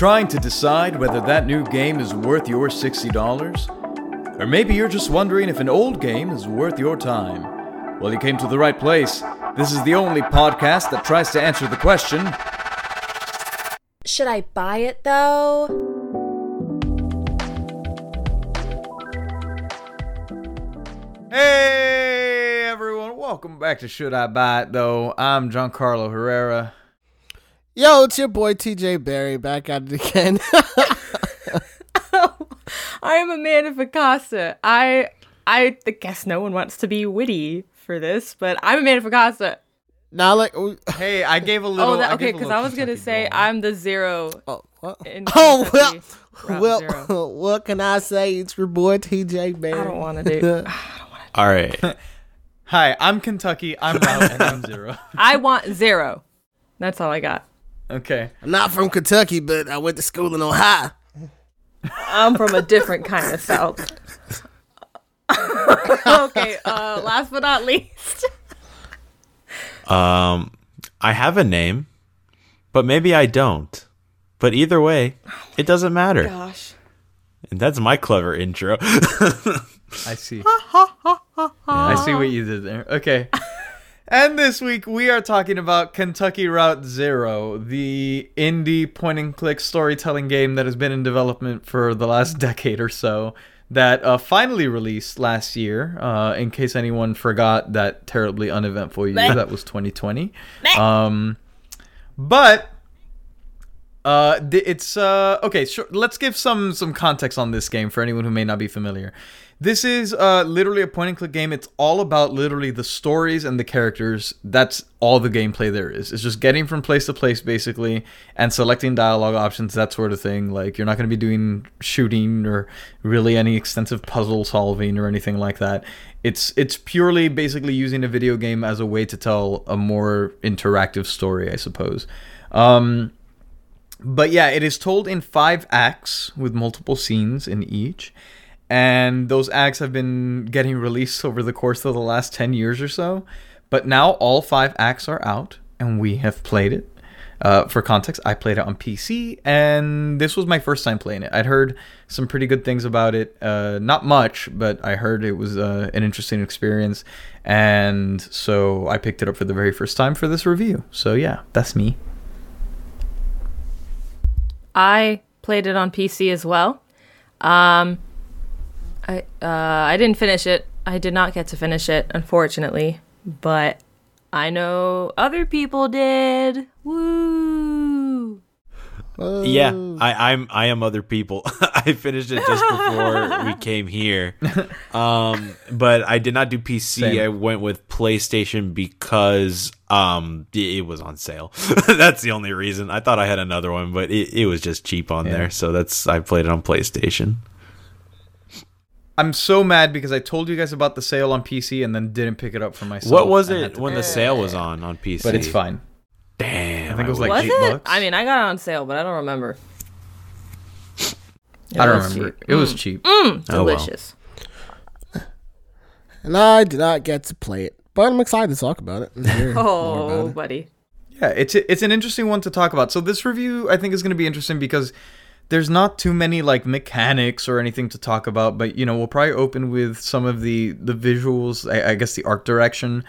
Trying to decide whether that new game is worth your $60? Or maybe you're just wondering if an old game is worth your time? Well, you came to the right place. This is the only podcast that tries to answer the question Should I buy it though? Hey everyone, welcome back to Should I Buy It Though? I'm Giancarlo Herrera. Yo, it's your boy TJ Barry back at it again. I am a man of Ficasa. I I guess no one wants to be witty for this, but I'm Amanda Ficasa. now, like, oh, Hey, I gave a oh, little. Oh, that, okay, because little I was gonna say drawl. I'm the zero. oh, what? in oh well, well, Zero. what can I say? It's your boy TJ Barry. I don't want to do. Do. All right. Hi, I'm Kentucky. I'm out and I'm zero. I want zero. That's all I got. Okay. I'm not from Kentucky, but I went to school in Ohio. I'm from a different kind of south. okay, uh, last but not least. Um, I have a name, but maybe I don't. But either way, it doesn't matter. Gosh. And that's my clever intro. I see. I see what you did there. Okay. And this week we are talking about Kentucky Route Zero, the indie point and click storytelling game that has been in development for the last decade or so. That uh, finally released last year. Uh, in case anyone forgot that terribly uneventful year that was 2020. Um, but uh, it's uh okay. Sure. Let's give some some context on this game for anyone who may not be familiar. This is uh literally a point and click game. It's all about literally the stories and the characters. That's all the gameplay there is. It's just getting from place to place basically and selecting dialogue options, that sort of thing. Like you're not going to be doing shooting or really any extensive puzzle solving or anything like that. It's it's purely basically using a video game as a way to tell a more interactive story, I suppose. Um but yeah, it is told in five acts with multiple scenes in each. And those acts have been getting released over the course of the last 10 years or so. But now all five acts are out, and we have played it. Uh, for context, I played it on PC, and this was my first time playing it. I'd heard some pretty good things about it. Uh, not much, but I heard it was uh, an interesting experience. And so I picked it up for the very first time for this review. So yeah, that's me. I played it on PC as well. Um, I uh, I didn't finish it. I did not get to finish it, unfortunately. But I know other people did. Woo! yeah, I, I'm I am other people. I finished it just before we came here. Um, but I did not do PC. Same. I went with PlayStation because um it it was on sale. that's the only reason. I thought I had another one, but it, it was just cheap on there. So that's I played it on PlayStation. I'm so mad because I told you guys about the sale on PC and then didn't pick it up for myself. What was it when the sale was on on PC? But it's fine. Damn, I think it was like Was eight it? bucks. I mean, I got it on sale, but I don't remember. I don't was remember. cheap. It was cheap. Mm, mm, oh, well. Delicious. And I did not get to play it, but I'm excited to talk about it. and hear more Oh, about it. buddy. Yeah, it's it's an interesting one to talk about. So this review I think is going to be interesting because there's not too many like mechanics or anything to talk about, but you know we'll probably open with some of the the visuals, I, I guess the art direction,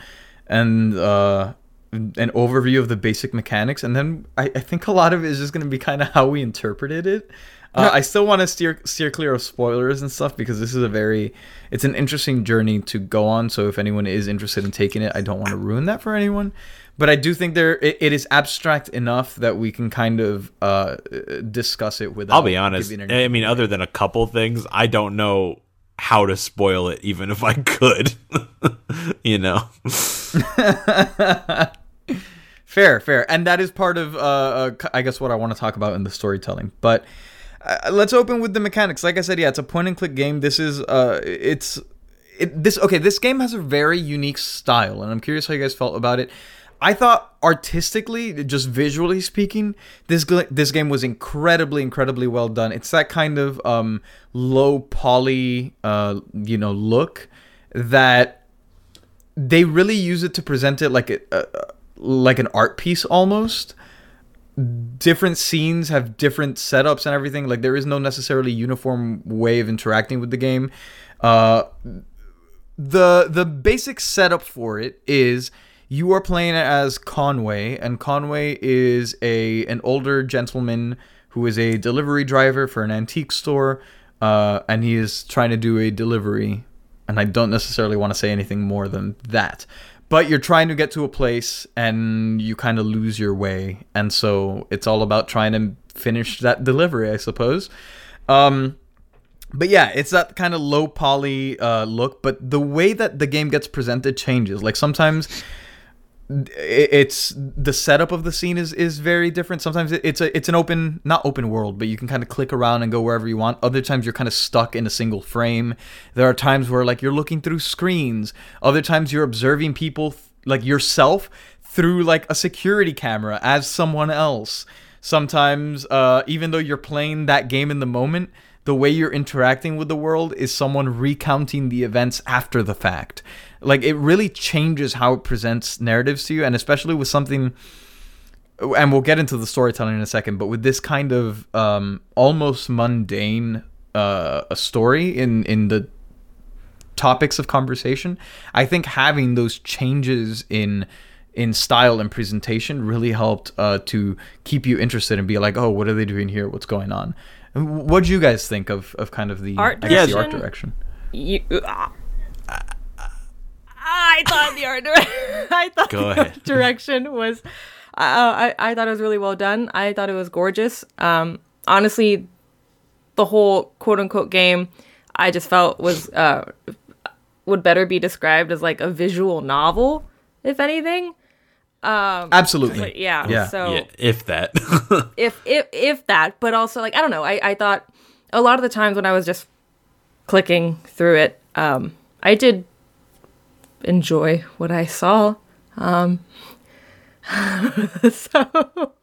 and uh, an overview of the basic mechanics, and then I, I think a lot of it is just going to be kind of how we interpreted it. Uh, I still want to steer steer clear of spoilers and stuff because this is a very it's an interesting journey to go on. So if anyone is interested in taking it, I don't want to ruin that for anyone. But I do think there it, it is abstract enough that we can kind of uh, discuss it without. I'll be honest. I mean, other than a couple things, I don't know how to spoil it, even if I could. you know, fair, fair, and that is part of uh, uh, I guess what I want to talk about in the storytelling. But uh, let's open with the mechanics. Like I said, yeah, it's a point and click game. This is uh, it's it, this okay. This game has a very unique style, and I'm curious how you guys felt about it. I thought artistically, just visually speaking, this this game was incredibly, incredibly well done. It's that kind of um, low poly, uh, you know, look that they really use it to present it like a like an art piece almost different scenes have different setups and everything. Like there is no necessarily uniform way of interacting with the game. Uh, the the basic setup for it is you are playing as Conway, and Conway is a an older gentleman who is a delivery driver for an antique store, uh, and he is trying to do a delivery. And I don't necessarily want to say anything more than that. But you're trying to get to a place and you kind of lose your way. And so it's all about trying to finish that delivery, I suppose. Um, but yeah, it's that kind of low poly uh, look. But the way that the game gets presented changes. Like sometimes it's the setup of the scene is is very different. Sometimes it's a it's an open not open world, but you can kind of click around and go wherever you want. Other times you're kind of stuck in a single frame. There are times where like you're looking through screens. Other times you're observing people like yourself through like a security camera as someone else. Sometimes uh, even though you're playing that game in the moment, the way you're interacting with the world is someone recounting the events after the fact. Like it really changes how it presents narratives to you, and especially with something. And we'll get into the storytelling in a second, but with this kind of um, almost mundane uh, a story in in the topics of conversation, I think having those changes in in style and presentation really helped uh, to keep you interested and be like, oh, what are they doing here? What's going on? What do you guys think of, of kind of the art I guess direction? the art direction? You, uh, I thought the art direction. I thought Go the art ahead. direction was. Uh, I I thought it was really well done. I thought it was gorgeous. Um, honestly, the whole quote unquote game, I just felt was uh would better be described as like a visual novel, if anything. Absolutely. But yeah, Yeah. So yeah, if that. if if if that but also like i don't know I, I thought a lot of the times when i was just clicking through it um i did enjoy what i saw um so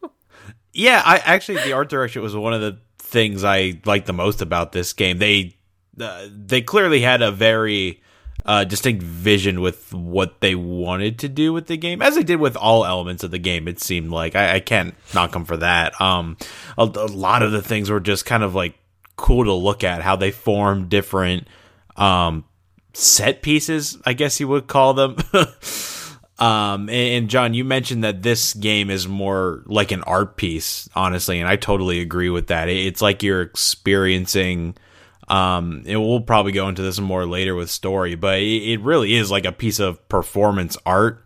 Yeah, I actually the art direction was one of the things I liked the most about this game. They uh, they clearly had a very uh, distinct vision with what they wanted to do with the game, as they did with all elements of the game. It seemed like I, I can't knock them for that. Um, a, a lot of the things were just kind of like cool to look at how they form different um set pieces, I guess you would call them. Um, and, and John, you mentioned that this game is more like an art piece, honestly, and I totally agree with that. It's like you're experiencing. Um, and we'll probably go into this more later with story, but it, it really is like a piece of performance art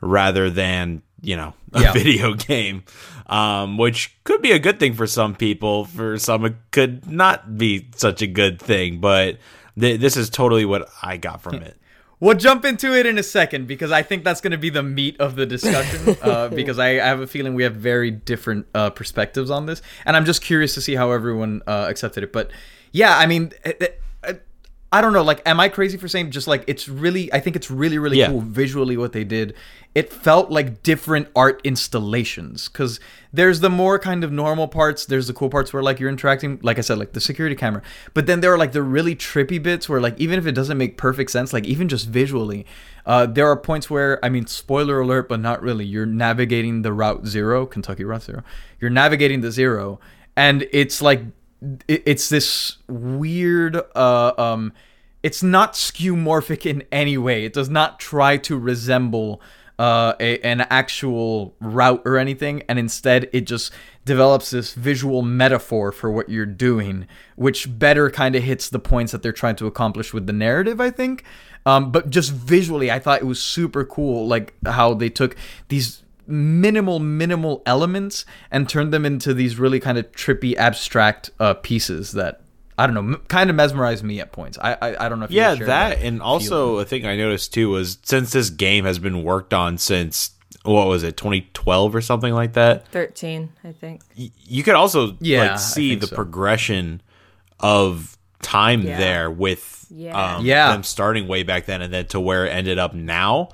rather than you know a Yeah. video game, um, which could be a good thing for some people. For some, it could not be such a good thing. But th- this is totally what I got from it. We'll jump into it in a second because I think that's going to be the meat of the discussion. uh, because I, I have a feeling we have very different uh, perspectives on this, and I'm just curious to see how everyone uh, accepted it. But yeah, I mean, it, it, I- I don't know. Like, am I crazy for saying just like it's really? I think it's really, really Yeah. cool visually what they did. It felt like different art installations because there's the more kind of normal parts. There's the cool parts where like you're interacting, like I said, like the security camera. But then there are like the really trippy bits where like even if it doesn't make perfect sense, like even just visually, uh, there are points where I mean, spoiler alert, but not really. You're navigating the Route Zero, Kentucky Route Zero. You're navigating the Zero, and it's like it- it's this weird uh um it's not skeuomorphic in any way. It does not try to resemble uh a, an actual route or anything and instead it just develops this visual metaphor for what you're doing which better kind of hits the points that they're trying to accomplish with the narrative i think. Um but just visually i thought it was super cool like how they took these minimal minimal elements and turned them into these really kind of trippy abstract uh, pieces that I don't know, m- kind of mesmerized me at points. I I, I don't know if you yeah share that and feeling. also a thing i noticed too was since this game has been worked on since what was it 2012 or something like that 13 i think y- you could also Yeah, like see the so. progression of time Yeah. there with Yeah. um, Yeah. them starting way back then and then to where it ended up now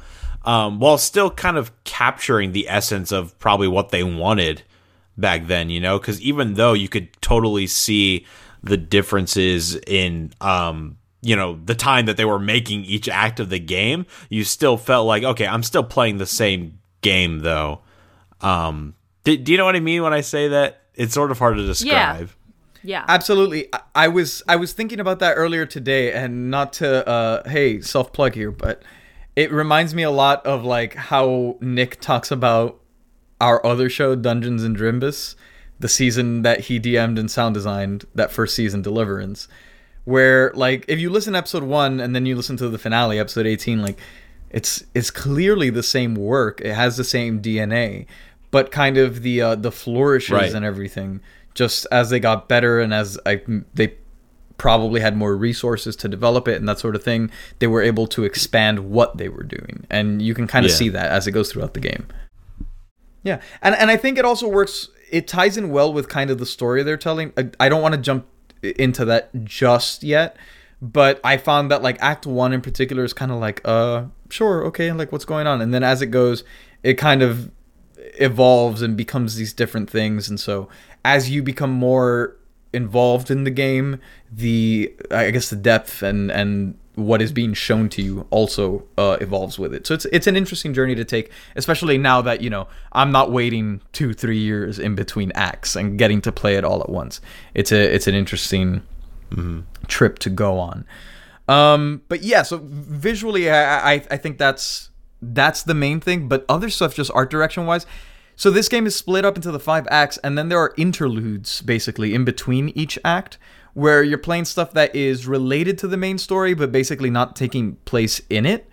um, while still kind of capturing the essence of probably what they wanted back then you know because even though you could totally see the differences in um, you know the time that they were making each act of the game you still felt like okay i'm still playing the same game though um Do, do you know what I mean when I say that? It's sort of hard to describe. Yeah. Absolutely. I- I was I was thinking about that earlier today and not to uh hey, self plug here, but it reminds me a lot of like how Nick talks about our other show, Dungeons and Drimbus, the season that he DM'd and sound designed, that first season, Deliverance. Where like if you listen to episode one and then you listen to the finale, episode eighteen, like it's it's clearly the same work. It has the same DNA, but kind of the uh, the flourishes Right. and everything. Just as they got better and as I they probably had more resources to develop it and that sort of thing, they were able to expand what they were doing, and you can kind of Yeah. see that as it goes throughout the game. Yeah, and and I think it also works. It ties in well with kind of the story they're telling. I, I don't want to jump into that just yet, but I found that like Act One in particular is kind of like, uh, sure, okay, like what's going on, and then as it goes, it kind of evolves and becomes these different things, and so as you become more involved in the game, the I guess the depth and and what is being shown to you also uh, evolves with it. So it's it's an interesting journey to take, especially now that you know I'm not waiting two three years in between acts and getting to play it all at once. It's a it's an interesting trip to go on. Um, but yeah, so visually, I, I I think that's that's the main thing. But other stuff, just art direction wise. So this game is split up into the five acts, and then there are interludes basically in between each act, where you're playing stuff that is related to the main story, but basically not taking place in it.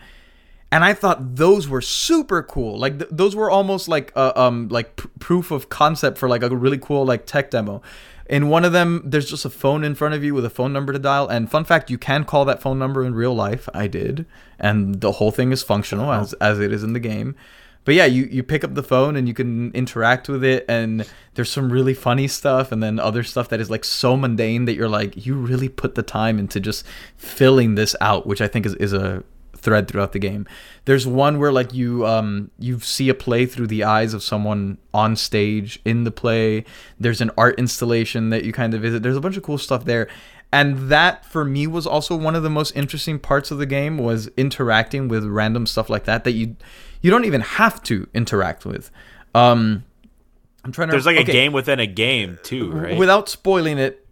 And I thought those were super cool. Like th- those were almost like uh, um like p- proof of concept for like a really cool like tech demo. In one of them, there's just a phone in front of you with a phone number to dial. And fun fact, you can call that phone number in real life. I did, and the whole thing is functional as as it is in the game. But yeah, you you pick up the phone and you can interact with it, and there's some really funny stuff, and then other stuff that is like so mundane that you're like, you really put the time into just filling this out, which I think is is a thread throughout the game. There's one where like you um you see a play through the eyes of someone on stage in the play. There's an art installation that you kind of visit. There's a bunch of cool stuff there. And that for me was also one of the most interesting parts of the game was interacting with random stuff like that that you you don't even have to interact with. Um I'm trying to There's like a game within a game too, right? without spoiling it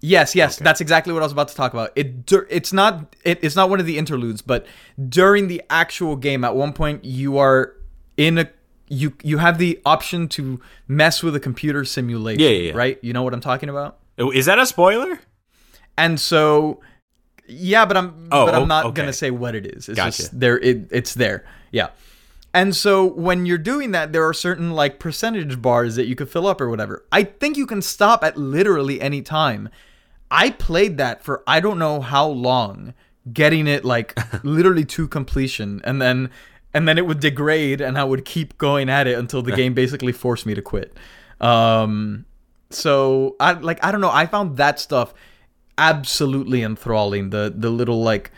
yes yes that's exactly what i was about to talk about it it's not it, it's not one of the interludes but during the actual game at one point you are in a you you have the option to mess with a computer simulation Yeah, yeah, yeah. right you know what i'm talking about Oh, Is that a spoiler? and so yeah but i'm Oh, but i'm not okay. gonna say what it is it's Gotcha. just there it, it's there yeah and so when you're doing that there are certain like percentage bars that you could fill up or whatever i think you can stop at literally any time i played that for i don't know how long getting it like literally to completion and then and then it would degrade and i would keep going at it until the game basically forced me to quit um so I like I don't know. I found that stuff absolutely enthralling. The the little like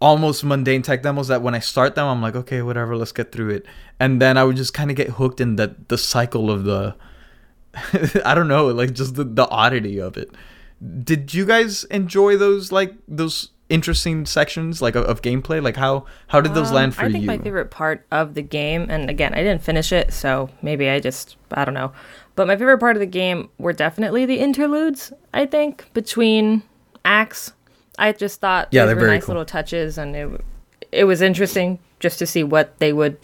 almost mundane tech demos that when I start them, I'm like, okay, whatever, let's get through it. And then I would just kind of get hooked in the the cycle of the I don't know, like just the, the oddity of it. Did you guys enjoy those like those interesting sections like of, of gameplay? Like how how did those Um, land for you? I think you? my favorite part of the game, and again, I didn't finish it, so maybe I just I don't know. But my favorite part of the game were definitely the interludes. I think between acts, I just thought Yeah, they're were very nice cool. little touches, and it it was interesting just to see what they would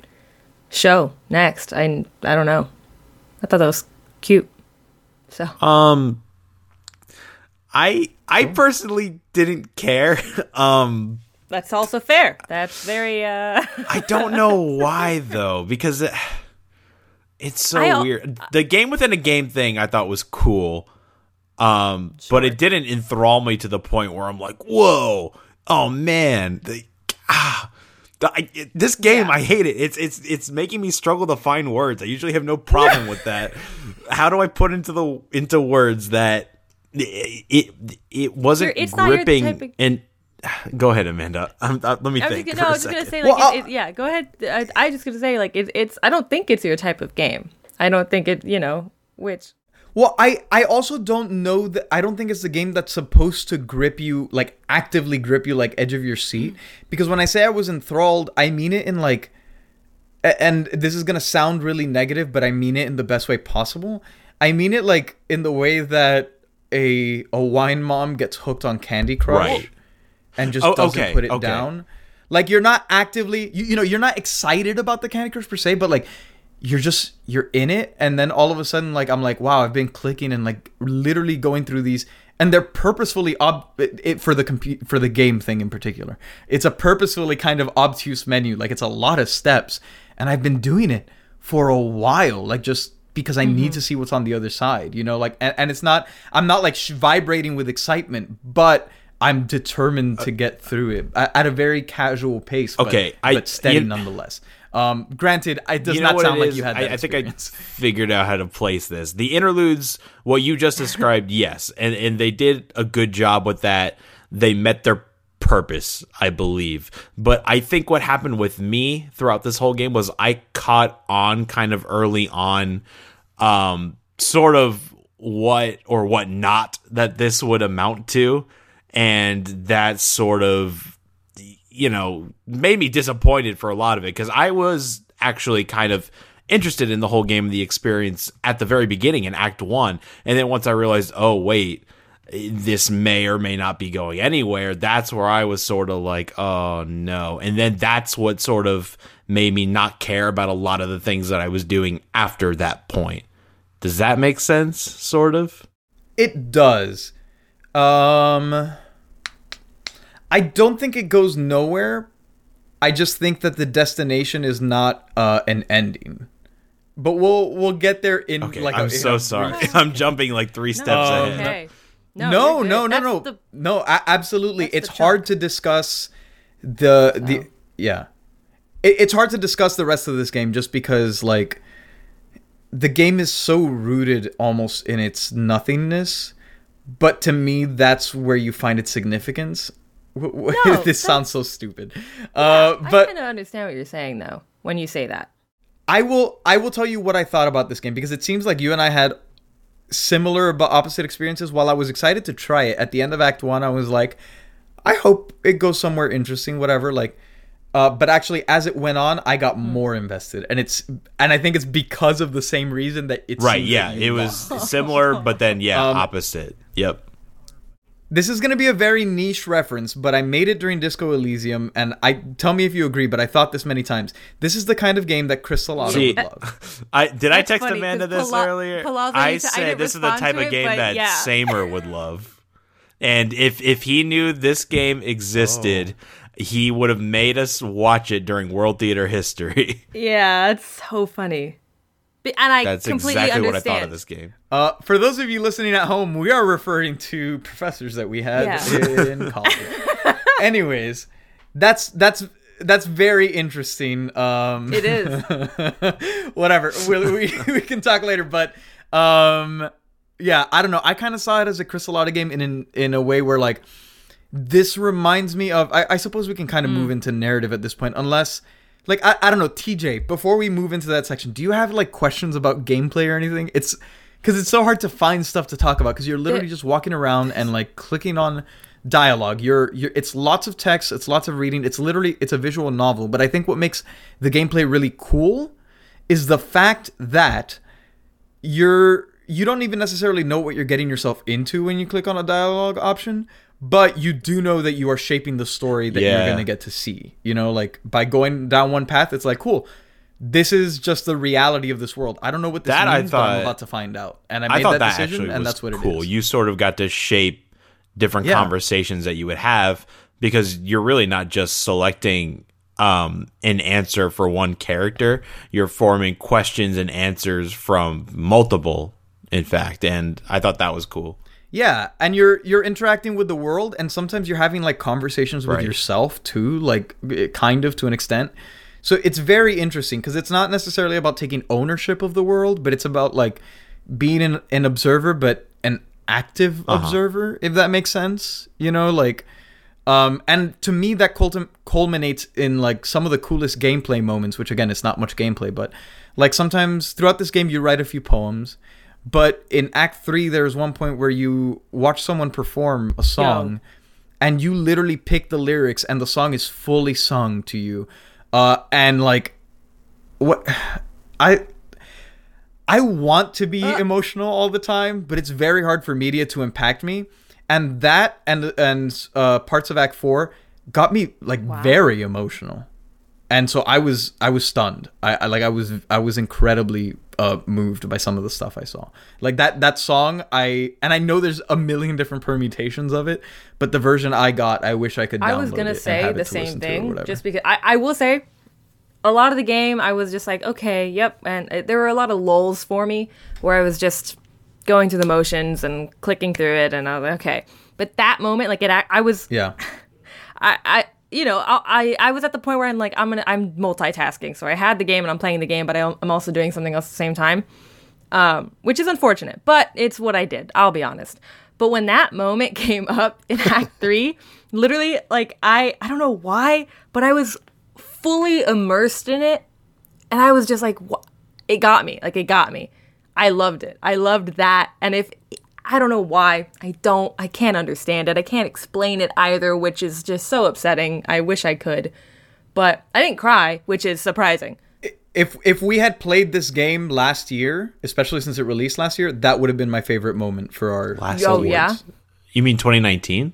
show next. I I don't know. I thought that was cute. So Um, I I personally didn't care. Um, that's also fair. That's very uh I don't know why though, because it, it's so I weird. The game within a game thing I thought was cool, um, but it didn't enthrall me to the point where I'm like, whoa, oh man, the, ah. The, I, it- this game, Yeah. I hate it. It's it's it's making me struggle to find words. I usually have no problem with that. How do I put into the into words that it it, it wasn't You're- not your gripping of- and go ahead, Amanda. Um, uh, let me I was think. just, for no, I a was just gonna say like Well, it, it, yeah. Go ahead. I, I was just gonna say like it, it's. I don't think it's your type of game. I don't think it. You know which. Well, I I also don't know that I don't think it's the game that's supposed to grip you like actively grip you like edge of your seat because when I say I was enthralled, I mean it in like and this is gonna sound really negative, but I mean it in the best way possible. I mean it like in the way that a a wine mom gets hooked on Candy Crush Right. And just Oh, doesn't okay, put it okay. down. Like you're not actively, you, you know, you're not excited about the Candy Crush per se, but like you're just you're in it, and then all of a sudden, like I'm like, wow, I've been clicking and like literally going through these, and they're purposefully ob it, it for the compu- for the game thing in particular. It's a purposefully kind of obtuse menu, like it's a lot of steps, and I've been doing it for a while, like just because I need mm-hmm. to see what's on the other side, you know, like, and, and it's not, I'm not like sh- vibrating with excitement, but I'm determined to get through it at, a very casual pace. But, Okay, I- but steady you- nonetheless. Um, granted, it does you know not sound like is? you had I, I think I figured out how to place this. The interludes, what you just described, yes, and and they did a good job with that. They met their purpose, I believe. But I think what happened with me throughout this whole game was I caught on kind of early on, um, sort of what or what not that this would amount to, and that sort of you know, made me disappointed for a lot of it because I was actually kind of interested in the whole game, and the experience at the very beginning in Act One, and then once I realized, oh wait, this may or may not be going anywhere. That's where I was sort of like, oh no, and then that's what sort of made me not care about a lot of the things that I was doing after that point. Does that make sense? Sort of. It does. Um I don't think it goes nowhere. I just think that the destination is not uh an ending. But we'll we'll get there in Okay, like I'm a, so a sorry. brief- I'm jumping like three steps Oh, ahead. okay. No, no, no, no, no. the- no, a- absolutely. It's hard to discuss the the Oh. yeah. It, it's hard to discuss the rest of this game just because like the game is so rooted almost in its nothingness. But to me, that's where you find its significance. W- w- No, this that's- sounds so stupid. uh, I kind of understand what you're saying though when you say that. I will I will tell you what I thought about this game because it seems like you and I had similar but opposite experiences. While I was excited to try it, at the end of Act One, I was like, I hope it goes somewhere interesting, whatever. Like, uh, but actually, as it went on, I got more invested, and it's and I think it's because of the same reason that it's Right, yeah. It was similar, but then yeah, Um, opposite. Yep. This is gonna be a very niche reference, but I made it during Disco Elysium, and I tell me if you agree. But I thought this many times. This is the kind of game that Chris Salado See, would love. I did I text funny, Amanda 'cause this Pala- earlier. Palazzo I used to- I said this is the type to of game but that yeah. Samer would love. And if if he knew this game existed, oh. he would have made us watch it during World Theater history. Yeah, it's so funny. Be- And I That's completely exactly what I thought of this game. Uh, for those of you listening at home, we are referring to professors that we had Yeah. in college. Anyways, that's that's that's very interesting. Um, It is. whatever. We, we, we can talk later, but um, yeah, I don't know. I kind of saw it as a Crystallotta game in, in in a way where like this reminds me of. I, I suppose we can kind of move into narrative at this point, unless. Like I, I don't know, TJ. Before we move into that section, do you have like questions about gameplay or anything? It's because it's so hard to find stuff to talk about because you're literally just walking around and like clicking on dialogue. You're you're it's lots of text, it's lots of reading. It's literally it's a visual novel. But I think what makes the gameplay really cool is the fact that you're you don't even necessarily know what you're getting yourself into when you click on a dialogue option but you do know that you are shaping the story that you're going to get to see you know like by going down one path it's like cool this is just the reality of this world i don't know what this That I means but i'm thought- about to find out and i made I thought that, that, decision actually and that's what cool. it is You sort of got to shape different Yeah. conversations that you would have because you're really not just selecting um, an answer for one character. You're forming questions and answers from multiple, in fact. And I thought that was cool. Yeah, and you're you're interacting with the world, and sometimes you're having like conversations with Right. yourself too, like eh, kind of to an extent. So it's very interesting because it's not necessarily about taking ownership of the world, but it's about like being an, an observer, but an active observer, if that makes sense. You know, like, um, and to me that culminates in like some of the coolest gameplay moments. Which again, it's not much gameplay, but like sometimes throughout this game, you write a few poems. But in Act Three, there's one point where you watch someone perform a song, and you literally pick the lyrics, and the song is fully sung to you. Uh, and like, what I I want to Uh. be emotional all the time, but it's very hard for media to impact me. And that and and uh, parts of Act Four got me like very emotional, and so I was I was stunned. I, I like I was I was incredibly uh, moved by some of the stuff I saw. Like that that song I and I know there's a million different permutations of it, but the version I got, I wish I could. I was gonna say the same listen to or thing, just because I, I will say, a lot of the game I was just like, okay, yep, and it, there were a lot of lulls for me where I was just going through the motions and clicking through it, and I was like, okay. But that moment, like it, I was, yeah. I, I, you know, I, I, I was at the point where I'm like, I'm gonna, I'm multitasking. So I had the game and I'm playing the game, but I, I'm also doing something else at the same time, um, which is unfortunate. But it's what I did. I'll be honest. But when that moment came up in Act Three, literally, like I, I don't know why, but I was fully immersed in it, and I was just like, what? It got me. Like it got me. I loved it. I loved that. And if I don't know why. I don't I can't understand it. I can't explain it either, which is just so upsetting. I wish I could. But I didn't cry, which is surprising. if if we had played this game last year, especially since it released last year, that would have been my favorite moment for our Last Oh, awards. yeah? You mean 2019?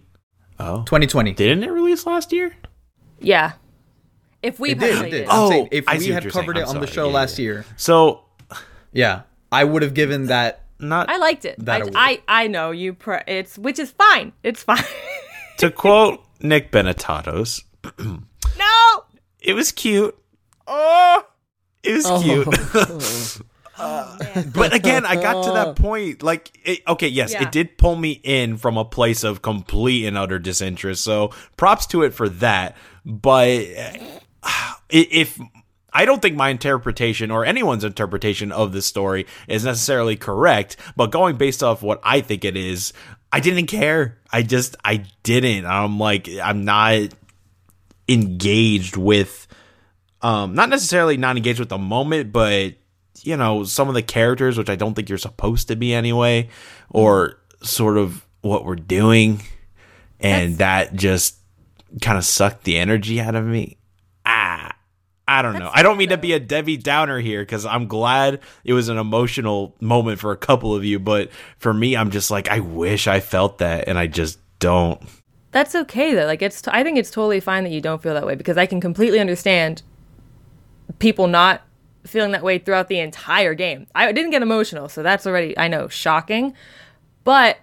Oh, 2020. didn't it release last year? Yeah. If we It did. It did. it. Oh, if we had covered it I'm on the show Yeah, last yeah. year, So yeah, I would have given that. Not I liked it. That I. I I know you pr- it's which is fine. It's fine. to quote Nick Benetatos, no. it was cute. Oh, it was cute. Oh, man. but again, I got to that point. Like, it, okay, yes, Yeah. it did pull me in from a place of complete and utter disinterest. So, props to it for that. But uh, if I don't think my interpretation or anyone's interpretation of this story is necessarily correct, but going based off what I think it is, I didn't care. I just, I didn't. I'm like, I'm not engaged with um not necessarily not engaged with the moment but you know some of the characters which i don't think you're supposed to be anyway or sort of what we're doing and that just kind of sucked the energy out of me I don't know. I don't mean to be a Debbie Downer here because I'm glad it was an emotional moment for a couple of you, but for me, I'm just like, I wish I felt that, and I just don't. That's okay though. Like it's t- I think it's totally fine that you don't feel that way because I can completely understand people not feeling that way throughout the entire game. I didn't get emotional, so that's already I know shocking. But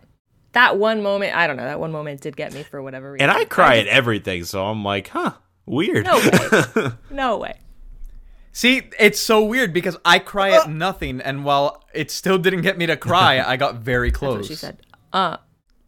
that one moment, I don't know, that one moment did get me for whatever reason. And I cry at everything, so I'm like, huh, weird. No way. no way. See, it's so weird because I cry at nothing, and while it still didn't get me to cry, I got very close. That's what she said. Uh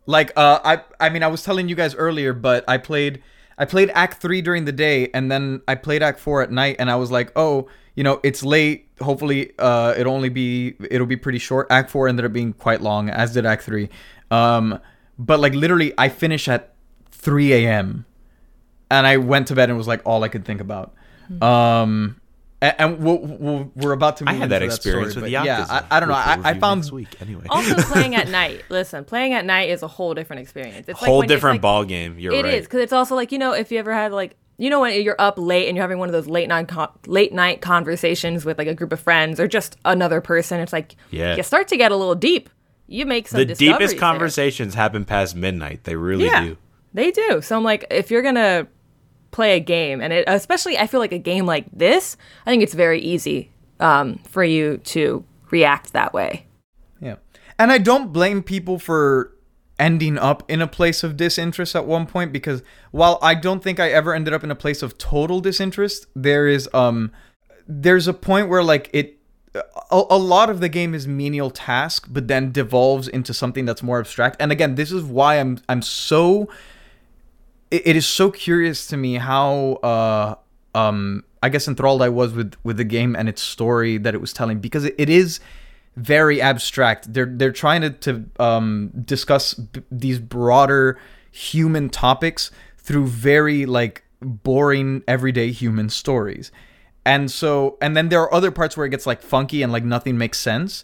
Like, uh, I, I mean, I was telling you guys earlier, but I played, I played Act Three during the day, and then I played Act Four at night, and I was like, oh, you know, it's late. Hopefully, uh, it'll only be, it'll be pretty short. Act Four ended up being quite long, as did Act Three. Um, but like literally, I finished at 3 a.m. and I went to bed and it was like all I could think about. Um, and, and we'll, we'll, we're about to. I had that into experience story, with but Yakuza. Yeah, I, I don't know. I, we'll I review found next week anyway. also playing at night. Listen, playing at night is a whole different experience. It's like whole when- it's different like- ball game. You're It is right. because it's also like you know if you ever had like you know when you're up late and you're having one of those late night con- late night conversations with like a group of friends or just another person. It's like Yeah. you start to get a little deep. You make some The discoveries deepest there. conversations happen past midnight. They really Yeah, do. they do. So I'm like, if you're gonna play a game, and it especially I feel like a game like this, I think it's very easy um, for you to react that way. Yeah. And I don't blame people for ending up in a place of disinterest at one point because while I don't think I ever ended up in a place of total disinterest, there is um there's a point where like it a, a lot of the game is menial task but then devolves into something that's more abstract. And again, this is why I'm I'm so it, it is so curious to me how uh um I guess enthralled I was with with the game and its story that it was telling because it, it is very abstract. They're they're trying to to um discuss b- these broader human topics through very like boring everyday human stories. And so and then there are other parts where it gets like funky and like nothing makes sense.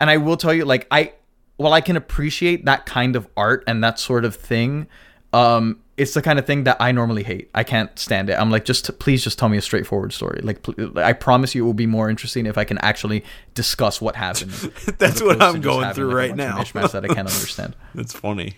And I will tell you like I while I can appreciate that kind of art and that sort of thing, um it's the kind of thing that I normally hate. I can't stand it. I'm like, just please, just tell me a straightforward story. Like, pl- I promise you, it will be more interesting if I can actually discuss what happened. That's what I'm going through like, right now. Mishmash that I can't understand. That's funny.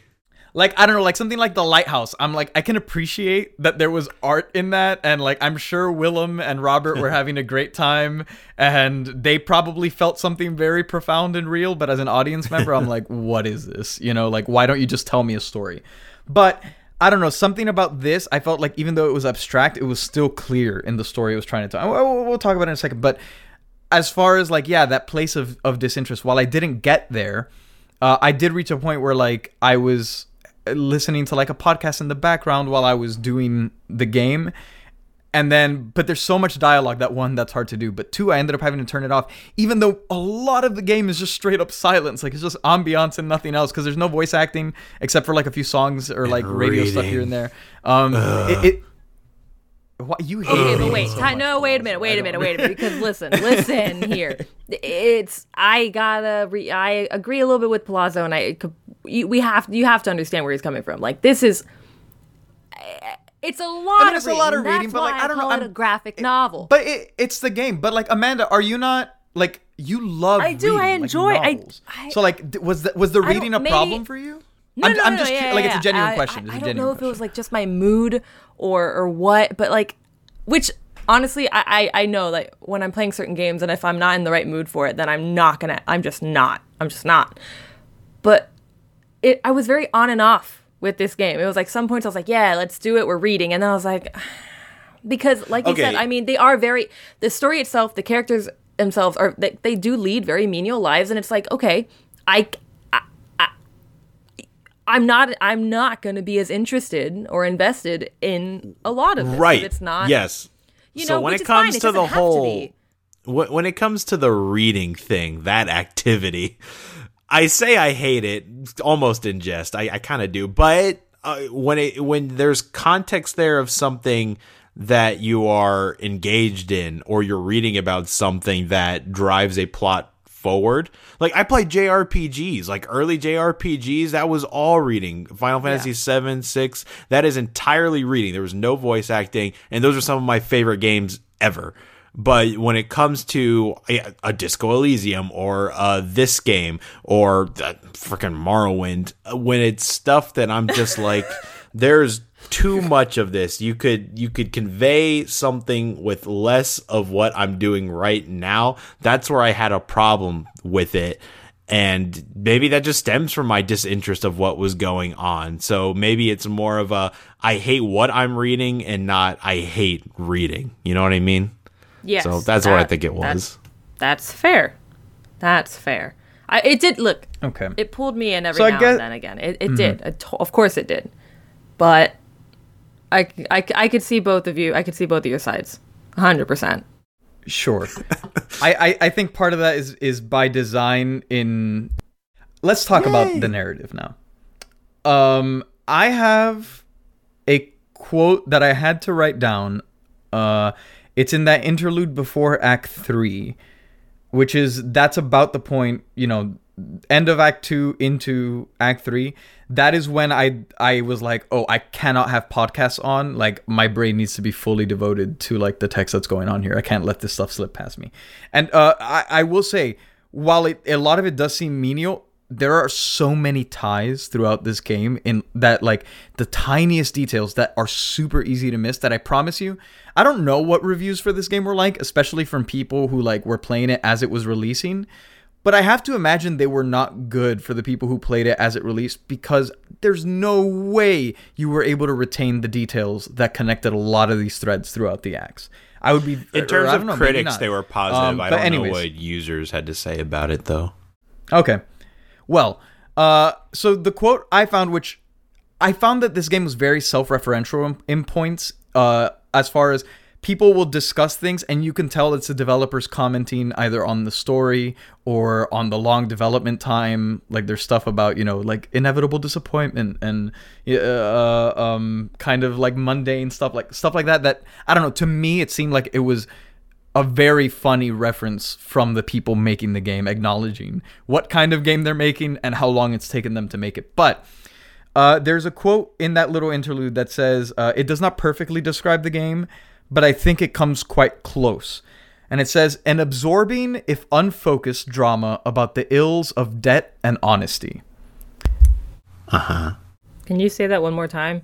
Like I don't know, like something like the lighthouse. I'm like, I can appreciate that there was art in that, and like I'm sure Willem and Robert were having a great time, and they probably felt something very profound and real. But as an audience member, I'm like, what is this? You know, like why don't you just tell me a story? But I don't know, something about this, I felt like even though it was abstract, it was still clear in the story it was trying to tell. We'll talk about it in a second, but as far as like yeah that place of, of disinterest while i didn't get there uh, i did reach a point where like i was listening to like a podcast in the background while i was doing the game and then but there's so much dialogue that one that's hard to do but two i ended up having to turn it off even though a lot of the game is just straight up silence like it's just ambiance and nothing else because there's no voice acting except for like a few songs or like radio stuff here and there um it, it what you hate Okay, it but wait, so ti- much, no, wait a minute, wait a minute, wait a minute. Because listen, listen here. It's I gotta. Re- I agree a little bit with Palazzo, and I could- we have you have to understand where he's coming from. Like this is. It's a lot. I mean, of it's a lot of reading, reading, That's but, like, I don't know, I'm- a graphic novel. But it, it's the game. But like Amanda, are you not like you love? I do, I reading, like, enjoy- I- novels. I- so like, was that was the reading a maybe- problem for you? No, I'm, no, I'm no, just yeah, like yeah, it's a genuine I- question. I, I don't know if it was like just my mood or or what, but like, which honestly, I, I I know like when I'm playing certain games and if I'm not in the right mood for it, then I'm not gonna. I'm just not. I'm just not. But it, I was very on and off with this game. It was like some points I was like, yeah, let's do it. We're reading, and then I was like, because like you said, I mean, they are very the story itself, the characters themselves are they, they do lead very menial lives, and it's like okay, I. I, I I'm not. I'm not going to be as interested or invested in a lot of this. Right. It's not. Yes. You so know, when it it is fine, comes it to the doesn't to whole when it comes to the reading thing, that activity, I say I hate it almost in jest. I, I kind of do, but uh, when it when there's context there of something that you are engaged in, or you're reading about something that drives a plot forward. Like I played JRPGs, like early JRPGs, that was all reading. Final Fantasy 7, 6, that is entirely reading. There was no voice acting, and those are some of my favorite games ever. But when it comes to a, a Disco Elysium or uh, this game or freaking Morrowind, uh, when it's stuff that I'm just like, there's too much of this. You could you could convey something with less of what I'm doing right now. That's where I had a problem with it. And maybe that just stems from my disinterest of what was going on. So maybe it's more of a I hate what I'm reading and not I hate reading. You know what I mean? Yes. So that's what I think it that- was. That's fair. That's fair. I, it did look. Okay. It pulled me in every So I now guess- and then again. It, it did. It to- of course it did. But I, I, I could see both of you. I could see both of your sides. 100%. Sure. I, I I think part of that is is by design in Let's talk about the narrative now. Um I have a quote that I had to write down. Uh it's in that interlude before act 3, which is that's about the point, you know, end of act 2 into act 3 that is when i i was like oh i cannot have podcasts on. Like my brain needs to be fully devoted to like the text that's going on here. I can't let this stuff slip past me. And uh i i will say while it a lot of it does seem menial there are so many ties throughout this game in that like the tiniest details that are super easy to miss that I promise you I don't know what reviews for this game were like especially from people who like were playing it as it was releasing but I have to imagine they were not good for the people who played it as it released because there's no way you were able to retain the details that connected a lot of these threads throughout the acts. I would be In terms of know, critics, they were positive. Um, I but don't anyways. know what users had to say about it though. Okay. Well, uh, so the quote I found, which I found that this game was very self-referential in, in points, uh, as far as people will discuss things, and you can tell it's the developers commenting either on the story or on the long development time. Like there's stuff about you know like inevitable disappointment and uh, um, kind of like mundane stuff, like stuff like that. That I don't know. To me, it seemed like it was a very funny reference from the people making the game, acknowledging what kind of game they're making and how long it's taken them to make it. But Uh, there's a quote in that little interlude that says, uh, "It does not perfectly describe the game, but I think it comes quite close." And it says, "An absorbing, if unfocused, drama about the ills of debt and honesty." Uh huh. Can you say that one more time?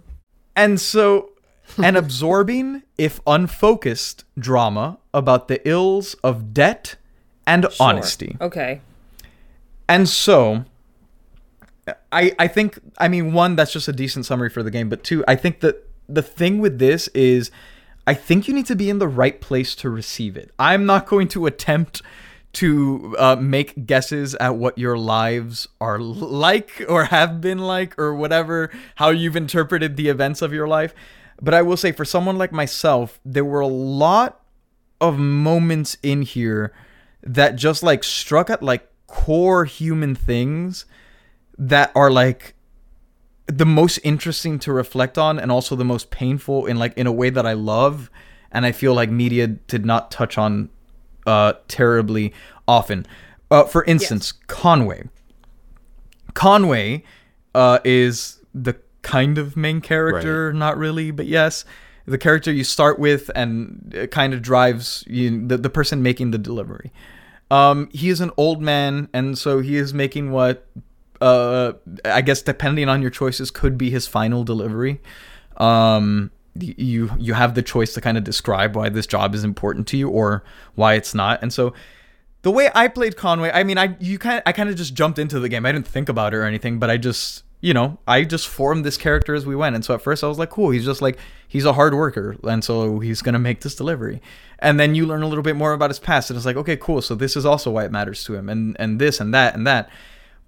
And so, an absorbing, if unfocused, drama about the ills of debt and honesty. Okay. And so, I I think I mean one that's just a decent summary for the game, but two, I think that the thing with this is I think you need to be in the right place to receive it. I'm not going to attempt to uh, make guesses at what your lives are like or have been like or whatever how you've interpreted the events of your life but i will say for someone like myself there were a lot of moments in here that just like struck at like core human things that are like the most interesting to reflect on and also the most painful in like in a way that I love and I feel like media did not touch on uh terribly often. Uh for instance, Conway. Conway uh is the kind of main character, not really, but yes, the character you start with and kind of drives you the, the person making the delivery. Um he is an old man and so he is making what uh I guess depending on your choices could be his final delivery. Um you you have the choice to kind of describe why this job is important to you or why it's not. And so the way I played Conway, I mean I you kind I kind of just jumped into the game. I didn't think about it or anything, but I just you know, I just formed this character as we went. And so at first I was like, cool, he's just like, he's a hard worker. And so he's going to make this delivery. And then you learn a little bit more about his past. And it's like, okay, cool. So this is also why it matters to him. And, and this and that and that.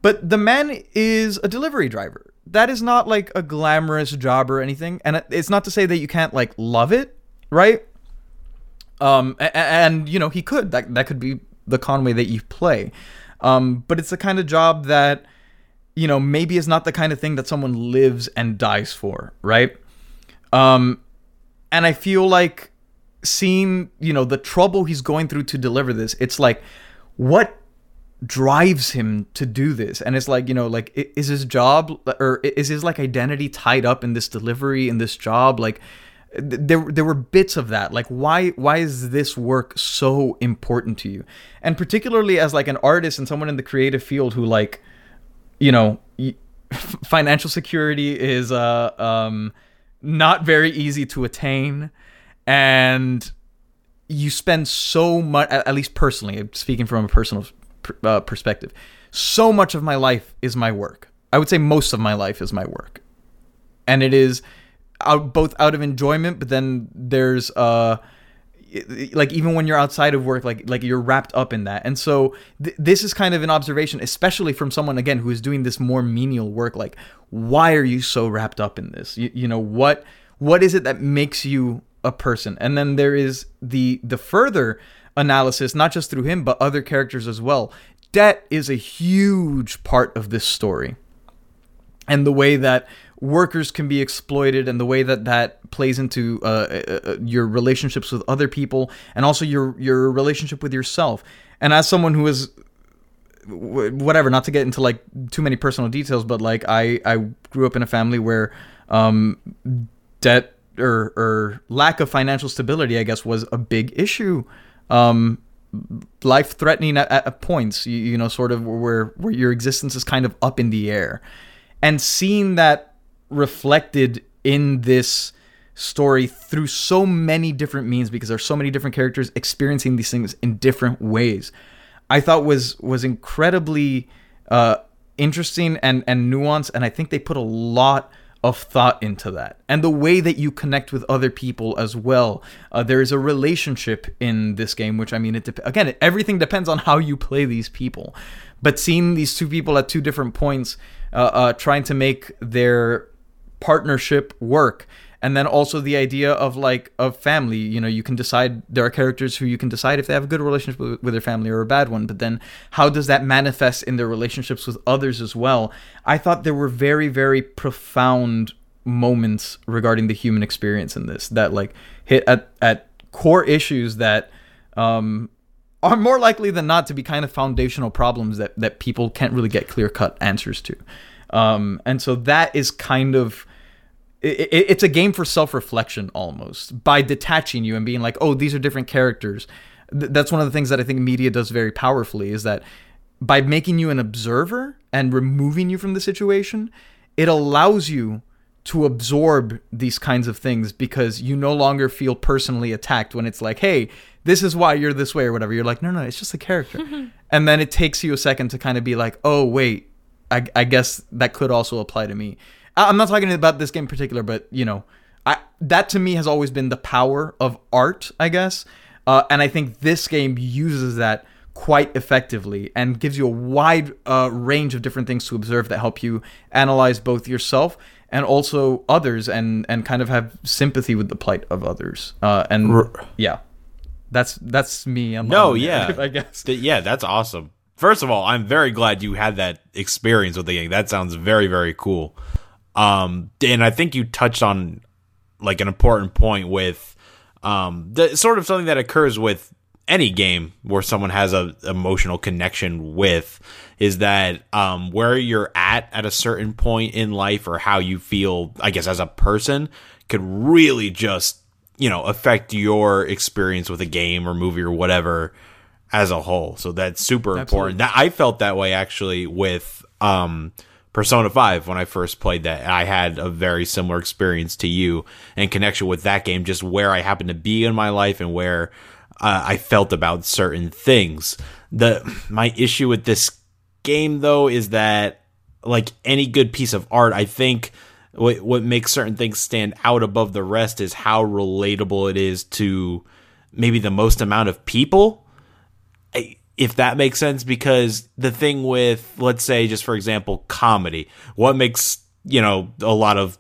But the man is a delivery driver. That is not like a glamorous job or anything. And it's not to say that you can't like love it, right? Um, a- a- and you know he could that that could be the Conway that you play, um, but it's the kind of job that you know maybe is not the kind of thing that someone lives and dies for, right? Um, and I feel like seeing you know the trouble he's going through to deliver this, it's like what drives him to do this? And it's like you know like is his job or is his like identity tied up in this delivery in this job? Like there there were bits of that. Like why why is this work so important to you? And particularly as like an artist and someone in the creative field who like you know financial security is uh um not very easy to attain and you spend so much at least personally speaking from a personal uh, perspective so much of my life is my work. I would say most of my life is my work. And it is out both out of enjoyment but then there's uh like even when you're outside of work like like you're wrapped up in that. And so th- this is kind of an observation especially from someone again who is doing this more menial work. Like why are you so wrapped up in this? You, you know what what is it that makes you a person? And then there is the the further analysis not just through him but other characters as well. Debt is a huge part of this story. And the way that workers can be exploited and the way that that plays into uh, uh, uh, your relationships with other people and also your your relationship with yourself. And as someone who is whatever not to get into like too many personal details but like i i grew up in a family where um debt or or lack of financial stability i guess was a big issue. Um life threatening at, at points you, you know sort of where where your existence is kind of up in the air. And seeing that reflected in this story through so many different means because there's so many different characters experiencing these things in different ways. I thought was was incredibly uh interesting and and nuanced and i think they put a lot of thought into that. And the way that you connect with other people as well. Uh, there is a relationship in this game which i mean it dep- again everything depends on how you play these people. But seeing these two people at two different points uh, uh, trying to make their partnership work. And then also the idea of like of family. You know you can decide there are characters who you can decide if they have a good relationship with, with their family or a bad one. But then how does that manifest in their relationships with others as well? I thought there were very very profound moments regarding the human experience in this that like hit at at core issues that um are more likely than not to be kind of foundational problems that that people can't really get clear cut answers to. Um, and so that is kind of it's a game for self-reflection almost by detaching you and being like, oh, these are different characters. Th- that's one of the things that I think media does very powerfully is that by making you an observer and removing you from the situation, it allows you to absorb these kinds of things because you no longer feel personally attacked when it's like, hey, this is why you're this way or whatever. You're like, no, no, it's just a character. and then it takes you a second to kind of be like, oh, wait, I, I guess that could also apply to me. I'm not talking about this game in particular, but you know, I that to me has always been the power of art, I guess. Uh, and I think this game uses that quite effectively and gives you a wide uh, range of different things to observe that help you analyze both yourself and also others and and kind of have sympathy with the plight of others. Uh, and R- yeah, that's that's me. I'm No, yeah. I guess. Th- yeah, that's awesome. First of all, I'm very glad you had that experience with the game. That sounds very, very cool. Um, and I think you touched on like an important point with um, the sort of something that occurs with any game where someone has a emotional connection with is that um, where you're at at a certain point in life or how you feel, I guess, as a person could really just you know affect your experience with a game or movie or whatever as a whole. So that's super important. That I felt that way actually with um Persona 5 when I first played that. I had a very similar experience to you in connection with that game just where I happened to be in my life and where uh, I felt about certain things. The my issue with this game though is that like any good piece of art, I think what what makes certain things stand out above the rest is how relatable it is to maybe the most amount of people if that makes sense because the thing with let's say just for example comedy what makes you know a lot of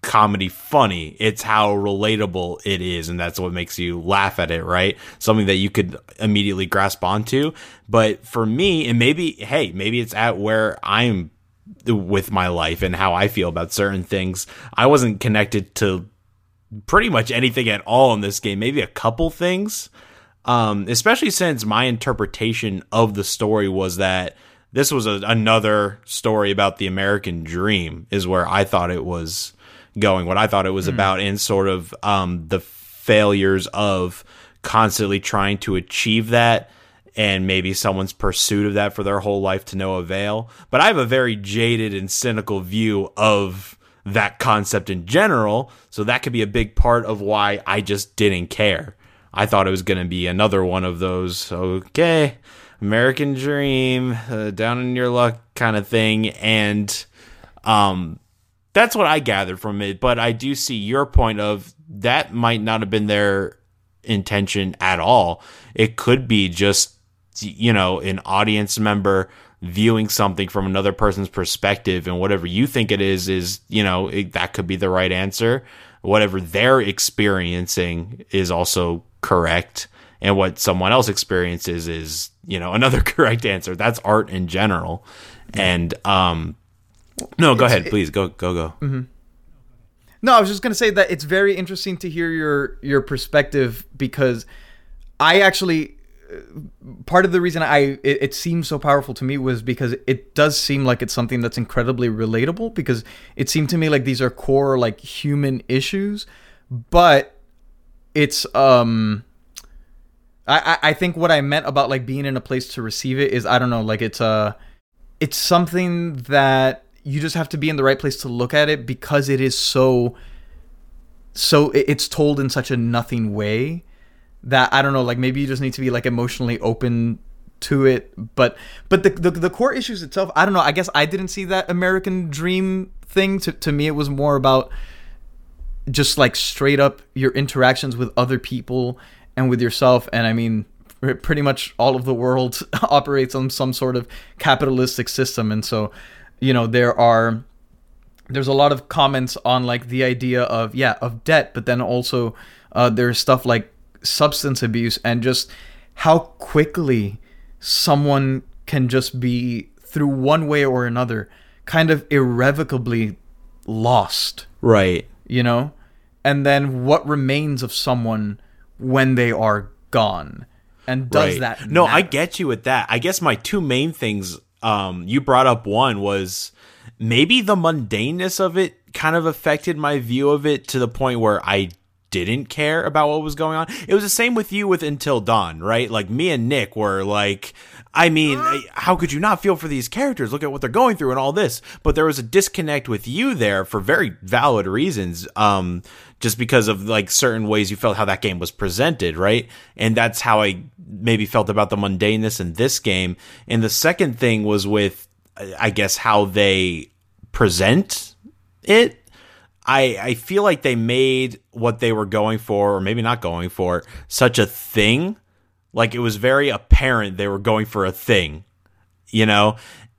comedy funny it's how relatable it is and that's what makes you laugh at it right? Something that you could immediately grasp onto. But for me and maybe hey maybe it's at where i'm with my life and how i feel about certain things. I wasn't connected to pretty much anything at all in this game maybe a couple things um, especially since my interpretation of the story was that this was a, another story about the American dream, is where I thought it was going, what I thought it was about, and sort of um, the failures of constantly trying to achieve that. And maybe someone's pursuit of that for their whole life to no avail. But I have a very jaded and cynical view of that concept in general. So that could be a big part of why I just didn't care. I thought it was going to be another one of those, okay, American Dream, uh, down in your luck kind of thing. And um, that's what I gathered from it. But I do see your point of that might not have been their intention at all. It could be just, you know, an audience member viewing something from another person's perspective and whatever you think it is is you know it, that could be the right answer whatever they're experiencing is also correct and what someone else experiences is you know another correct answer. That's art in general. And um no go ahead please. Go go go. No, I was just gonna say that it's very interesting to hear your your perspective because I actually uh, part of the reason I it, it seemed so powerful to me was because it does seem like it's something that's incredibly relatable because it seemed to me like these are core like human issues, but it's um I, I think what I meant about like being in a place to receive it is I don't know like it's uh it's something that you just have to be in the right place to look at it because it is so so it's told in such a nothing way that I don't know like maybe you just need to be like emotionally open to it. But but the the, the core issues itself I don't know I guess I didn't see that American dream thing. To to me it was more about just like straight up your interactions with other people and with yourself and i mean pretty much all of the world operates on some sort of capitalistic system and so you know there are there's a lot of comments on like the idea of yeah of debt but then also uh, there's stuff like substance abuse and just how quickly someone can just be through one way or another kind of irrevocably lost. Right. You know and then what remains of someone when they are gone and does Right. that no i get you with that i guess my two main things um, you brought up one was maybe the mundaneness of it kind of affected my view of it to the point where I didn't care about what was going on. It was the same with you with Until Dawn, right? Like me and Nick were like, I mean, how could you not feel for these characters? Look at what they're going through and all this. But there was a disconnect with you there for very valid reasons. Um, just because of like certain ways you felt how that game was presented, right? And that's how I maybe felt about the mundaneness in this game. And the second thing was with, I guess, how they present it. I, I feel like they made what they were going for, or maybe not going for, such a thing. Like it was very apparent they were going for a thing, you know?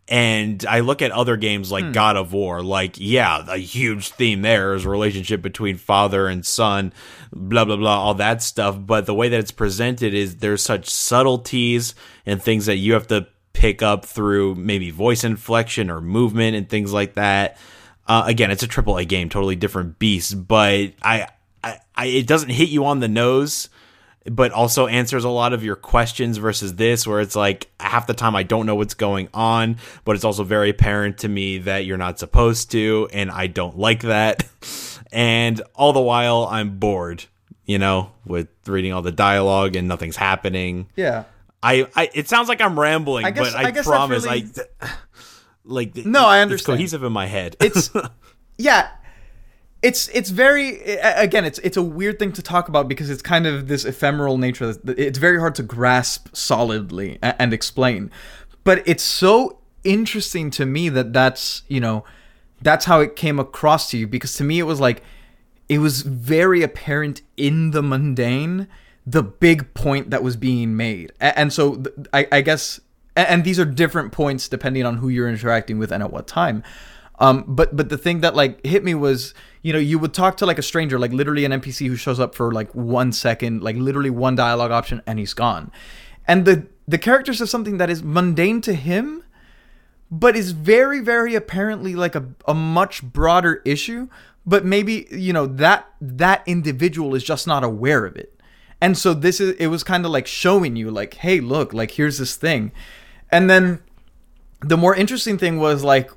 And I look at other games like God of War, like, yeah, a huge theme there is relationship between father and son, blah, blah, blah, all that stuff. But the way that it's presented is there's such subtleties and things that you have to pick up through maybe voice inflection or movement and things like that. Uh, again, it's a triple A game, totally different beast, but I, I, I, it doesn't hit you on the nose but also answers a lot of your questions versus this where it's like half the time I don't know what's going on, but it's also very apparent to me that you're not supposed to and I don't like that. and all the while I'm bored, you know, with reading all the dialogue and nothing's happening. Yeah. I, I it sounds like I'm rambling, I guess- but I, I guess promise really- I like No, I It's understand. cohesive in my head. It's yeah. It's it's very again it's it's a weird thing to talk about because it's kind of this ephemeral nature. that It's very hard to grasp solidly and explain, but it's so interesting to me that that's you know that's how it came across to you because to me it was like it was very apparent in the mundane the big point that was being made and so I, I guess and these are different points depending on who you're interacting with and at what time um, but but the thing that like hit me was you know you would talk to like a stranger like literally an npc who shows up for like one second like literally one dialogue option and he's gone. And the the character says something that is mundane to him but is very very apparently like a, a much broader issue. But maybe you know that that individual is just not aware of it. And so this is it was kind of like showing you like hey look like here's this thing. And then the more interesting thing was like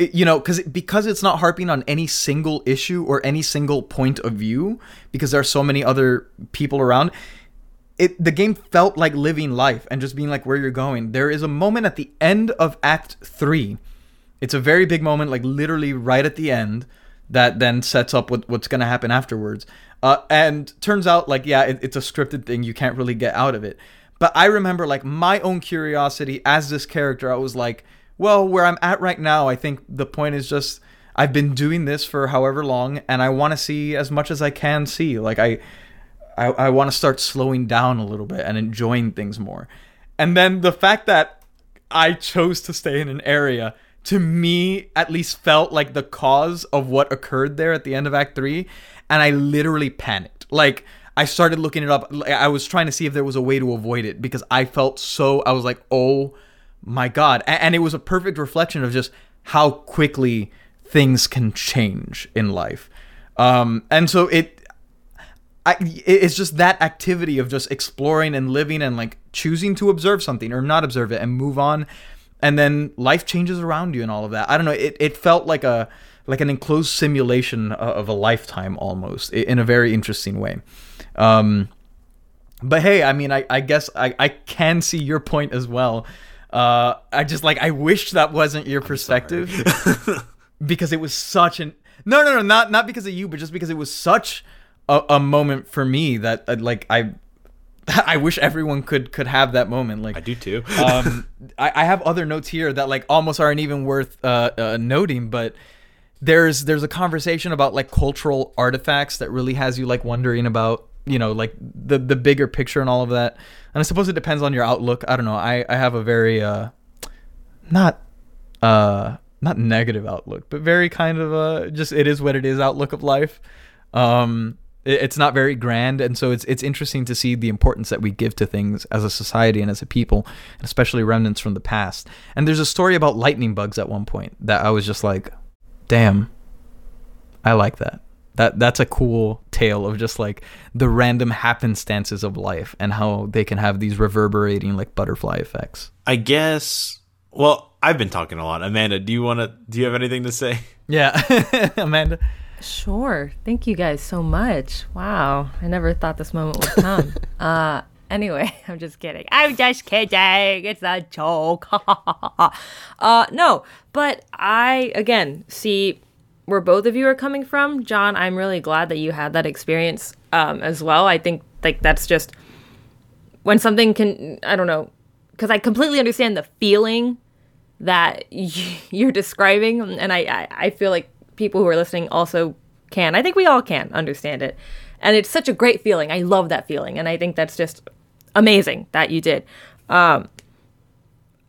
it, you know because because it's not harping on any single issue or any single point of view because there are so many other people around it the game felt like living life and just being like where you're going. There is a moment at the end of act 3 it's a very big moment like literally right at the end that then sets up what, what's going to happen afterwards. Uh, and turns out like yeah it, it's a scripted thing. You can't really get out of it. But i remember like my own curiosity as this character i was like well where i'm at right now i think the point is just i've been doing this for however long and i want to see as much as i can see like i I, I want to start slowing down a little bit and enjoying things more. And then the fact that I chose to stay in an area to me at least felt like the cause of what occurred there at the end of Act 3 and I literally panicked. Like I started looking it up. I was trying to see if there was a way to avoid it because I felt so I was like, "Oh my god." And it was a perfect reflection of just how quickly things can change in life. Um and so it I, it's just that activity of just exploring and living and like choosing to observe something or not observe it and move on. And then life changes around you and all of that. I don't know. It, it felt like a like an enclosed simulation of a lifetime almost in a very interesting way. Um but hey i mean i, I guess I, I can see your point as well uh i just like i wish that wasn't your perspective because it was such an no no no not not because of you but just because it was such a, a moment for me that uh, like i i wish everyone could could have that moment like I do too. um I, I have other notes here that like almost aren't even worth uh, uh noting but there's there's a conversation about like cultural artifacts that really has you like wondering about you know like the the bigger picture and all of that. And i suppose it depends on your outlook. I don't know. I i have a very uh not uh not negative outlook but very kind of uh just it is what it is outlook of life. Um it- it's not very grand. And so it's it's interesting to see the importance that we give to things as a society and as a people especially remnants from the past. And there's a story about lightning bugs at one point that i was just like damn i like that that that's a cool tale of just like the random happenstances of life and how they can have these reverberating like butterfly effects I guess Well, I've been talking a lot. Amanda, do you want to? Do you have anything to say? Yeah, Amanda. Sure. Thank you guys so much. Wow. I never thought this moment would come. uh anyway, I'm just kidding. I'm just kidding. It's a joke. uh no, but I again see where both of you are coming from. John, I'm really glad that you had that experience um as well. I think like that's just when something can I don't know, cuz I completely understand the feeling that you're describing and I, I, I feel like people who are listening also can. I think we all can understand it. And it's such a great feeling. I love that feeling. And I think that's just amazing that you did. Um,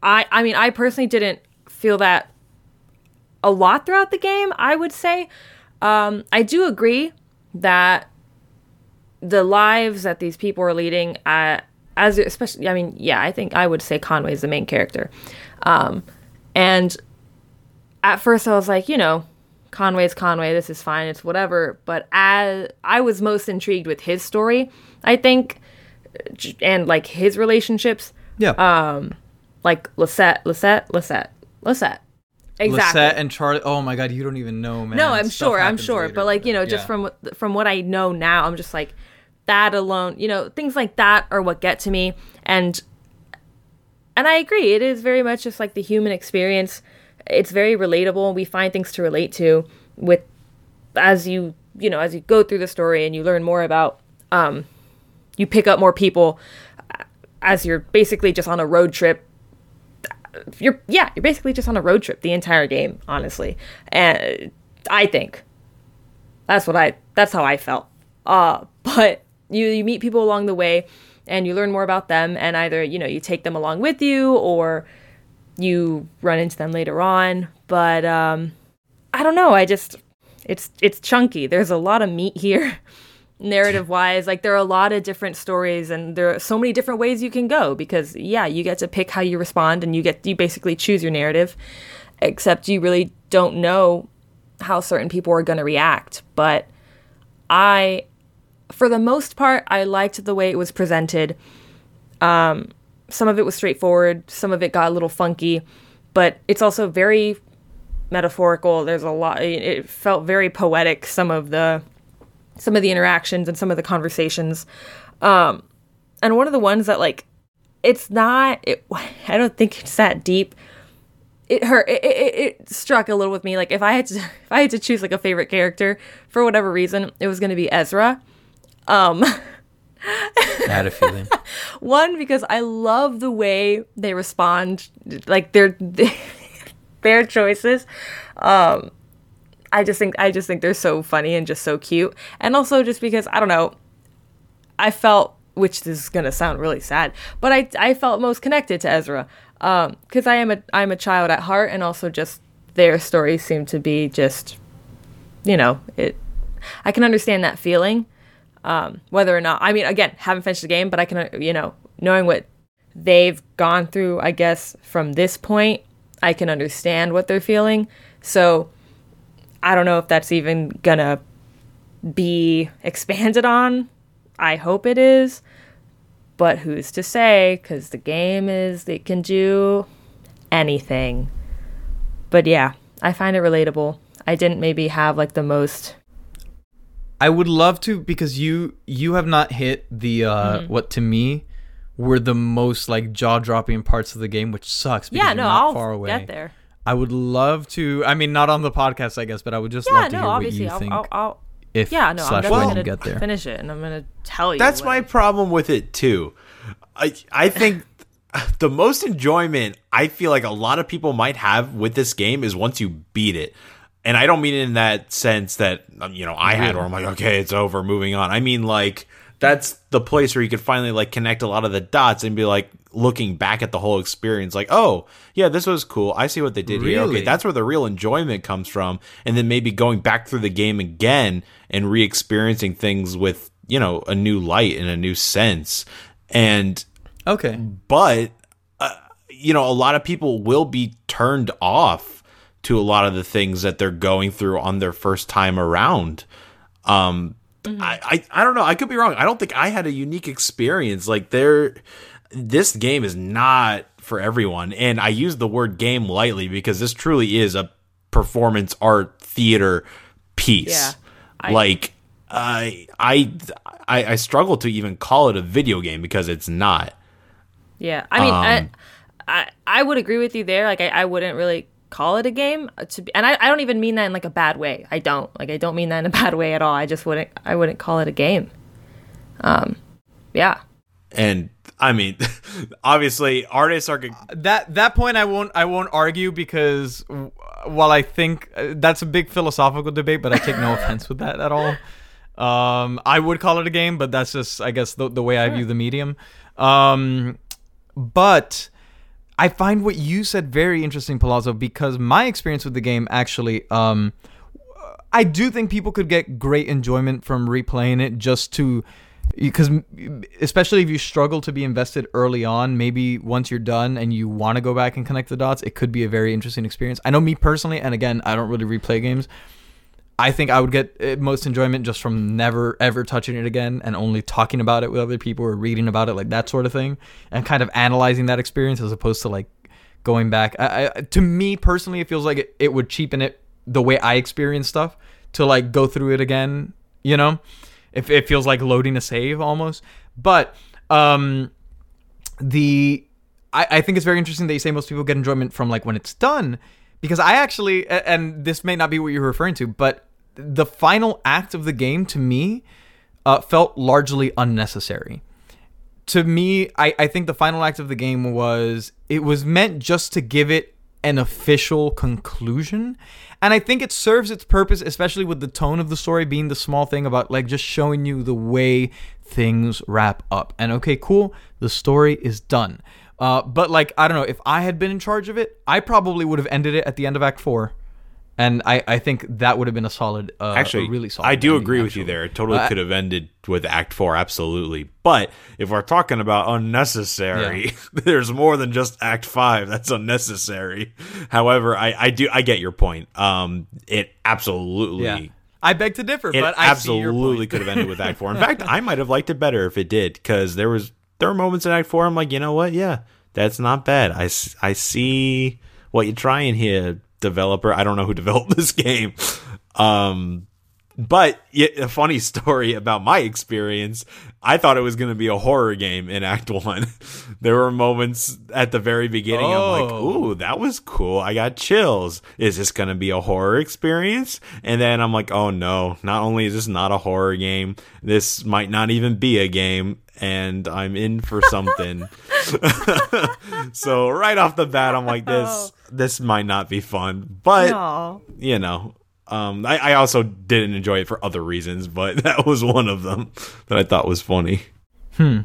I, I mean, I personally didn't feel that a lot throughout the game, I would say. Um, I do agree that the lives that these people are leading, uh, as especially, I mean, yeah, I think I would say Conway is the main character. Um, and at first I was like, you know, Conway's Conway, this is fine, it's whatever. But as I was most intrigued with his story, I think, and like his relationships. Yeah. Um, like Lysette, Lysette, Lysette, Lysette. Exactly. Lysette and Charlie. Oh my god, you don't even know, man. No, I'm Stuff sure, I'm sure. later, But like you know, just yeah. from what from what I know now, I'm just like that alone. You know, things like that are what get to me, and and I agree. It is very much just like the human experience. It's very relatable. We find things to relate to with as you you know as you go through the story and you learn more about. Um, you pick up more people uh, as you're basically just on a road trip. You're yeah, you're basically just on a road trip the entire game, honestly. And I think that's what I that's how I felt. Uh, but you you meet people along the way and you learn more about them and either, you know, you take them along with you or you run into them later on, but um I don't know, I just it's it's chunky. There's a lot of meat here. narrative wise like there are a lot of different stories and there are so many different ways you can go because yeah you get to pick how you respond and you get you basically choose your narrative except you really don't know how certain people are going to react. But i for the most part i liked the way it was presented. Um some of it was straightforward some of it got a little funky but it's also very metaphorical. There's a lot it felt very poetic some of the some of the interactions and some of the conversations. Um, and one of the ones that like, it's not. It, I don't think it's that deep. It hurt. It, it, it struck a little with me. Like if I had to, if I had to choose like a favorite character for whatever reason, it was going to be Ezra. Um, I had a feeling. one because I love the way they respond, like their their choices. Um, I just think I just think they're so funny and just so cute. And also just because I don't know, I felt which is gonna sound really sad, but I I felt most connected to Ezra. Um, because I am a I'm a child at heart and also just their stories seem to be just you know, it I can understand that feeling. Um, whether or not I mean again, haven't finished the game, but I can you know, knowing what they've gone through, I guess, from this point, I can understand what they're feeling. So I don't know if that's even gonna be expanded on. I hope it is. But who's to say? Because the game is, it can do anything. But yeah, I find it relatable. I didn't maybe have like the most. I would love to because you you have not hit the uh Mm-hmm. what to me were the most like jaw dropping parts of the game, which sucks because Yeah, no, not I'll far away. get there. I would love to. I mean, not on the podcast, I guess, but I would just Yeah, love to no, hear what obviously, you I'll, think I'll, I'll. if Yeah, no, I'm definitely gonna you get there. finish it, and I'm gonna tell you. That's what my it- problem with it too. I I think the most enjoyment I feel like a lot of people might have with this game is once you beat it. And I don't mean it in that sense that um, you know I had or I'm like okay it's over moving on. I mean like that's the place where you could finally like connect a lot of the dots and be like looking back at the whole experience like oh yeah this was cool. I see what they did here. Okay that's where the real enjoyment comes from. And then maybe going back through the game again and re-experiencing things with you know a new light and a new sense. And Okay. but uh, you know a lot of people will be turned off to a lot of the things that they're going through on their first time around. Um I, I i don't know i could be wrong i don't think i had a unique experience like there this game is not for everyone. And I use the word game lightly because this truly is a performance art theater piece. Yeah, I- like I, I I I struggle to even call it a video game because it's not. Yeah, I mean, I, Um, I I would agree with you there. Like, I, I wouldn't really call it a game uh, to be, and I, I don't even mean that in like a bad way. I don't like I don't mean that in a bad way at all. I just wouldn't I wouldn't call it a game. Um, yeah, And I mean, obviously, artists are. g- that that point I won't I won't argue because while I think uh, that's a big philosophical debate, but I take no offense with that at all. Um, I would call it a game, but that's just I guess the, the way I view the medium. Um, but I find what you said very interesting, Palazzo, because my experience with the game actually, um, I do think people could get great enjoyment from replaying it just to because especially if you struggle to be invested early on maybe once you're done and you want to go back and connect the dots it could be a very interesting experience. I know me personally and again i don't really replay games i think i would get uh, most enjoyment just from never ever touching it again and only talking about it with other people or reading about it like that sort of thing and kind of analyzing that experience as opposed to like going back. I, I, to me personally it feels like it, it would cheapen it the way i experience stuff to like go through it again you know? If it feels like loading a save almost. But um the I, I think it's very interesting that you say most people get enjoyment from like when it's done because i actually and this may not be what you're referring to but the final act of the game to me uh, felt largely unnecessary to me, I, I think the final act of the game was it was meant just to give it an official conclusion. And I think it serves its purpose, especially with the tone of the story being the small thing about like just showing you the way things wrap up. And okay, cool, the story is done. Uh, but like, I don't know, if I had been in charge of it, I probably would have ended it at the end of Act Four. And I, I think that would have been a solid, uh, Actually, a really solid. I do ending, agree with you there. It totally Uh, could have ended with Act Four, absolutely. But if we're talking about unnecessary, there's more than just Act Five that's unnecessary. However, I, I do I get your point. Um, it absolutely. Yeah. I beg to differ, It but I see your absolutely could have ended with Act Four. In fact, I might have liked it better if it did, because there was there were moments in Act Four. I'm like, you know what? Yeah, that's not bad. I I see what you're trying here, developer. I don't know who developed this game, um, but a funny story about my experience. I thought it was going to be a horror game in Act One. there were moments at the very beginning. I'm like, Oh. ooh, that was cool. I got chills. Is this going to be a horror experience? And then I'm like, oh no, not only is this not a horror game, this might not even be a game. And I'm in for something. so right off the bat, I'm like, this oh. this might not be fun. But you know, um, I, I also didn't enjoy it for other reasons, but that was one of them that I thought was funny. Hmm.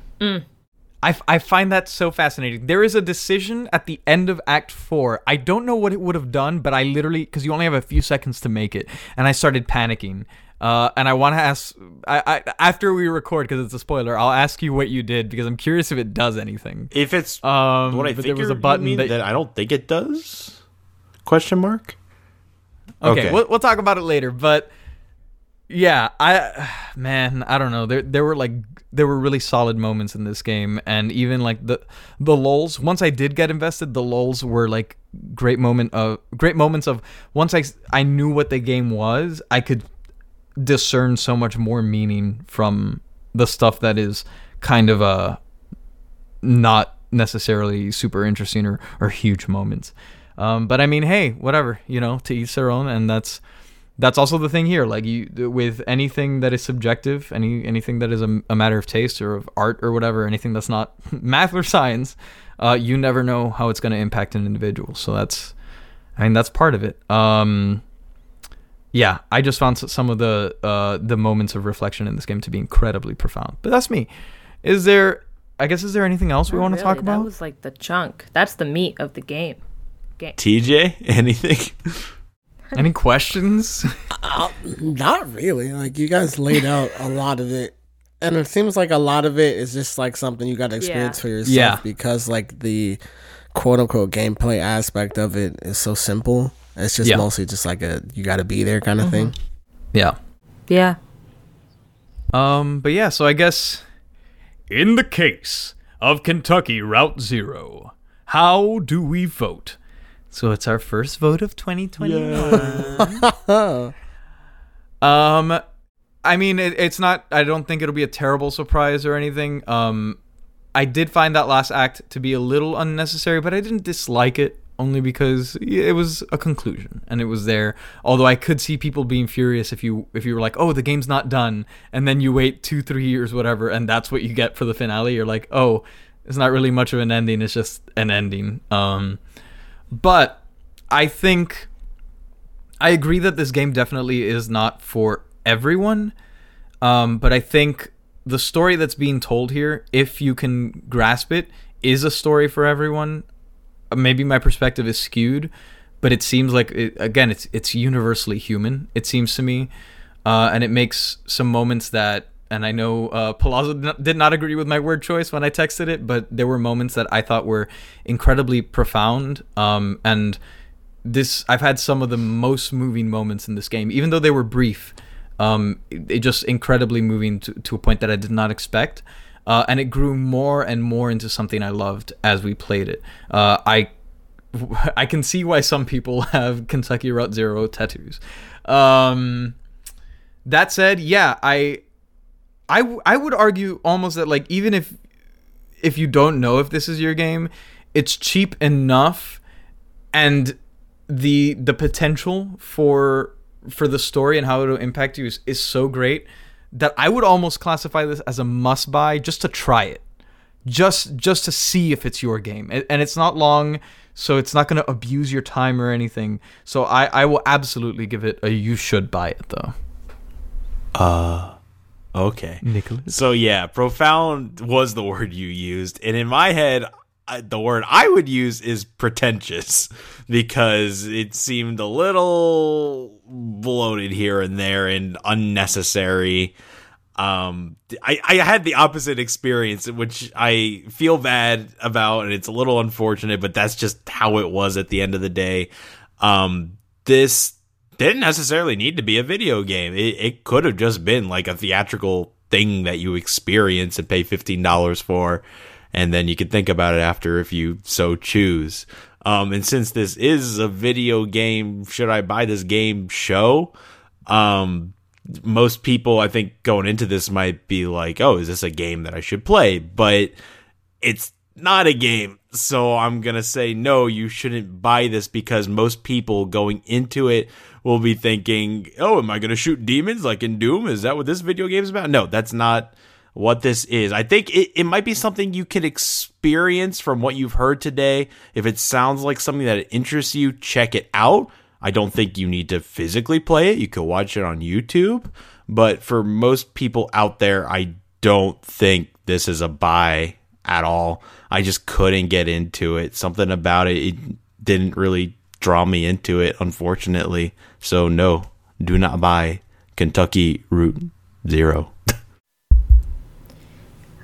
I, f- I find that so fascinating. There is a decision at the end of Act 4. I don't know what it would have done, but I literally, because you only have a few seconds to make it, and I started panicking. Uh, and I want to ask, I, I, after we record, because it's a spoiler, I'll ask you what you did, because I'm curious if it does anything. If it's Um, what I think there was a button that, that I don't think it does. Question mark. Okay, Okay. We'll, we'll talk about it later. But yeah, I man, I don't know. There there were like there were really solid moments in this game, and even like the the lulls. Once I did get invested, the lulls were like great moment of great moments of once I I knew what the game was, I could discern so much more meaning from the stuff that is kind of uh not necessarily super interesting or, or huge moments. Um, but I mean, hey, whatever, you know, to each their own, and that's that's also the thing here. Like you, with anything that is subjective, any anything that is a, a matter of taste or of art or whatever, anything that's not math or science, uh, you never know how it's going to impact an individual. So that's, I mean, that's part of it. Um, yeah, I just found some of the uh, the moments of reflection in this game to be incredibly profound. But that's me. Is there? I guess is there anything else we want to really, talk That about? was like the chunk. That's the meat of the game. TJ, anything? Any questions? Not really. Like you guys laid out a lot of it, and it seems like a lot of it is just like something you got to experience Yeah. for yourself. Yeah. Because like the quote unquote gameplay aspect of it is so simple. It's just Yeah. mostly just like a you got to be there kind of thing. yeah. Yeah. Um, but yeah, so I guess in the case of Kentucky Route Zero, How do we vote? So it's our first vote of 2021. um, I mean, it, it's not. I don't think it'll be a terrible surprise or anything. Um, I did find that last act to be a little unnecessary, but I didn't dislike it only because it was a conclusion and it was there. Although I could see people being furious if you if you were like, "Oh, the game's not done," and then you wait two, three years, whatever, and that's what you get for the finale. You're like, "Oh, it's not really much of an ending; it's just an ending." Um, but I think I agree that this game definitely is not for everyone. Um, but I think the story that's being told here, if you can grasp it, is a story for everyone. Maybe my perspective is skewed, but it seems like it, again, it's it's universally human. It seems to me, uh, and it makes some moments that. And I know uh, Palazzo did not- agree with my word choice when I texted it, but there were moments that I thought were incredibly profound. Um, and this, I've had some of the most moving moments in this game, even though they were brief um, it, it just incredibly moving to, to a point that I did not expect. Uh, and it grew more and more into something I loved as we played it. Uh, I I can see why some people have Kentucky Route Zero tattoos. Um, that said, yeah, I, I, would argue almost that like even if if you don't know if this is your game, it's cheap enough, and the the potential for for the story and how it'll impact you is, is so great that I would almost classify this as a must buy just to try it. Just just to see if it's your game. And it's not long, so it's not going to abuse your time or anything. So I I will absolutely give it a you should buy it though. Uh, Okay. Nicholas. So yeah, profound was the word you used, and in my head, I, the word I would use is pretentious because it seemed a little bloated here and there and unnecessary. Um, I, I had the opposite experience, which I feel bad about, and it's a little unfortunate, but that's just how it was at the end of the day. Um, this didn't necessarily need to be a video game. It, it could have just been like a theatrical thing that you experience and pay $15 for. And then you could think about it after if you so choose. Um, and since this is a video game, should I buy this game show? Um, most people, I think, going into this might be like, oh, is this a game that I should play? But it's not a game. So I'm going to say, no, you shouldn't buy this because most people going into it will be thinking, oh, am I going to shoot demons like in Doom? Is that what this video game is about? No, that's not what this is. I think it, it might be something you can experience from what you've heard today. If it sounds like something that interests you, check it out. I don't think you need to physically play it. You could watch it on YouTube. But for most people out there, I don't think this is a buy at all. I just couldn't get into it. Something about it, it didn't really draw me into it, unfortunately. So, no, do not buy Kentucky Route Zero.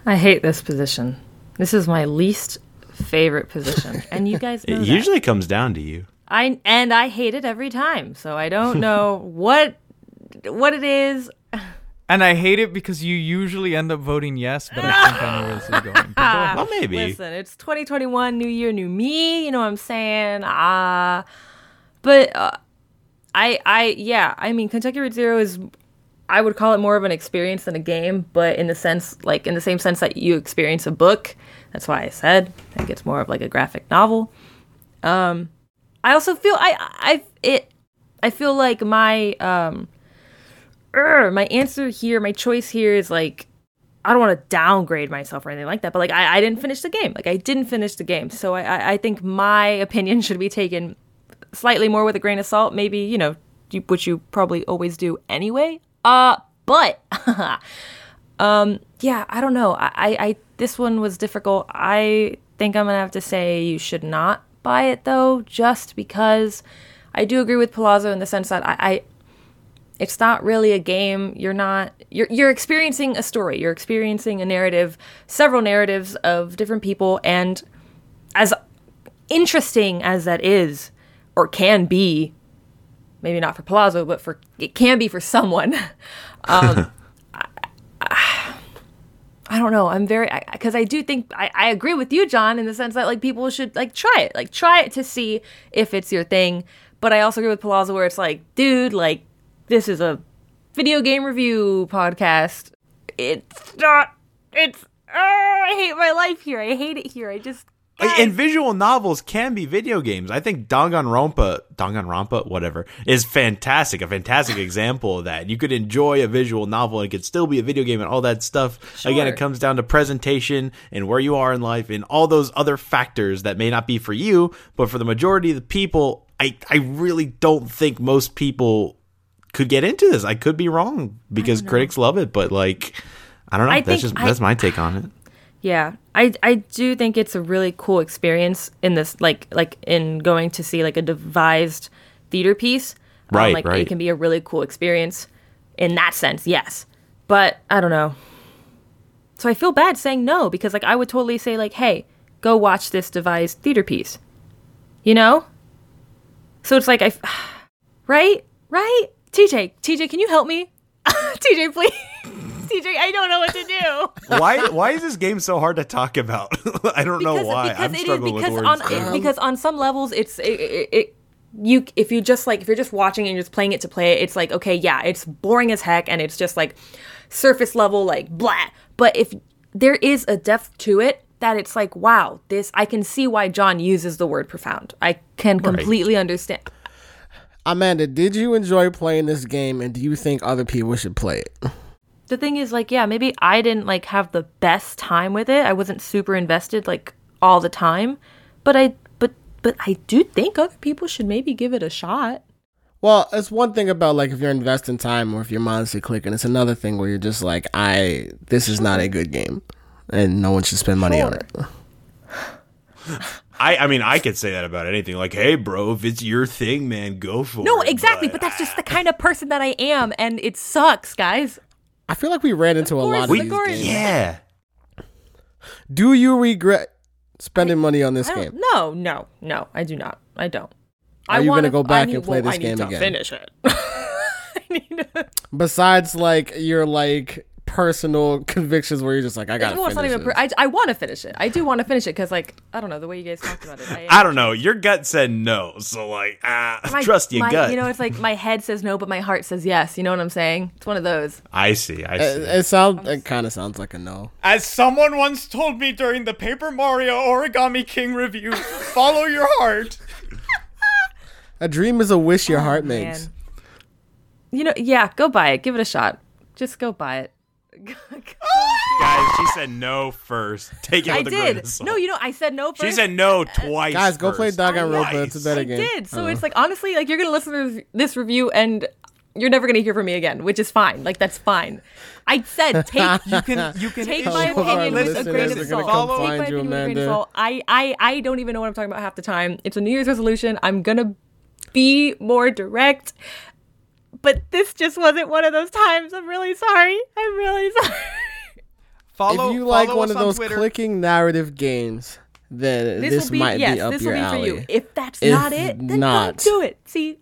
I hate this position. This is my least favorite position, and you guys know It that. usually comes down to you. I and I hate it every time. So I don't know what what it is. And I hate it because you usually end up voting yes, but I think I know where this is going. But go. Well, maybe. Listen, it's 2021, new year, new me. You know what I'm saying? Ah, but uh, I, I, yeah. I mean, Kentucky Route Zero is, I would call it more of an experience than a game, but in the sense, like in the same sense that you experience a book. That's why I said I think it's more of like a graphic novel. Um, I also feel I, I, it, I feel like my, um, my answer here, my choice here is like I don't want to downgrade myself or anything like that, but like I, I didn't finish the game. Like I didn't finish the game. So I, I, think my opinion should be taken slightly more with a grain of salt. Maybe, you know, which you probably always do anyway. Uh, but um, yeah, I don't know. I, I, I this one was difficult. I think I'm gonna have to say you should not buy it though, just because I do agree with Palazzo in the sense that I, I it's not really a game you're not you're you're experiencing a story you're experiencing a narrative several narratives of different people and as interesting as that is or can be maybe not for palazzo but for it can be for someone um I, I don't know. I'm very because I, do think I, I agree with you, John, in the sense that like people should like try it, like try it to see if it's your thing. But I also agree with Palazzo where it's like, dude, like this is a video game review podcast. It's not. It's. Uh, I hate my life here. I hate it here. I just. Like, and visual novels can be video games. I think Danganronpa, Danganronpa, whatever, is fantastic. A fantastic example of that. You could enjoy a visual novel and it could still be a video game and all that stuff. Sure. Again, it comes down to presentation and where you are in life and all those other factors that may not be for you, but for the majority of the people, I, I really don't think most people could get into this. I could be wrong because critics love it, but like, I don't know. I that's just I- that's my take on it. Yeah, I I do think it's a really cool experience in this like like in going to see like a devised theater piece. Um, Right, like right. it can be a really cool experience in that sense. Yes, but I don't know. So I feel bad saying no because like I would totally say like, hey, go watch this devised theater piece. You know. So it's like I, right, right. TJ, TJ, can you help me? TJ, please. TJ, I don't know what to do. why why is this game so hard to talk about? I don't know why. I'm it is- because on too. because on some levels it's it, it, it you if you just like if you're just watching and you're just playing it to play it, it's like okay yeah it's boring as heck and it's just like surface level like blah. But if there is a depth to it that it's like wow this I can see why John uses the word profound. I can completely understand. Amanda, did you enjoy playing this game and do you think other people should play it? the thing is like yeah maybe i didn't like have the best time with it i wasn't super invested like all the time but i but but i do think other people should maybe give it a shot Well, it's one thing about like if you're investing time or if you're mindlessly clicking. It's another thing where you're just like, I this is not a good game, and no one should spend money on it. I I mean I could say that about anything. Like, hey, bro, if it's your thing, man, go for no it. No, exactly but that's just the kind of person that i am and it sucks guys I feel like we ran into a lot of of these games. yeah. Do you regret spending money on this game? no no no i do not i don't Are I you gonna wanna- go back I need, and play well, this I need game to again? finish it I need to- Besides, like you're like personal convictions, where you're just like, I gotta well, it's not finish even. Per- I, I want to finish it. I do want to finish it because, like, I don't know the way you guys talked about it. I, I don't know. Your gut said no, so like, ah, my- trust your my- gut. You know, it's like my head says no, but my heart says yes. You know what I'm saying? It's one of those. I see. I see. it, it sounds. It kind of sounds like a no. As someone once told me during the Paper Mario Origami King review, follow your heart. A dream is a wish your heart Oh, makes. You know, yeah, go buy it. Give it a shot. Just go buy it. Guys, she said no first. Take it I with a grain of did. salt. No, you know, I said no first. She said no twice. Guys, go play first. Danganronpa. It's a Twice. better I game. did. So Uh, it's like honestly, like you're gonna listen to this review and you're never gonna hear from me again, which is fine. Like that's fine. I said take You can you can take my our opinion with a listeners grain are of gonna salt. come Take my find you, opinion with a grain of Amanda. salt. I, I, I don't even know what I'm talking about half the time. It's a New Year's resolution. I'm gonna be more direct. But this just wasn't one of those times. I'm really sorry. I'm really sorry. follow. if you like one of on those Twitter. clicking narrative games, then this, This, will be might yes. be up this your will be alley. for you. If that's If not it, then not- don't do it. See,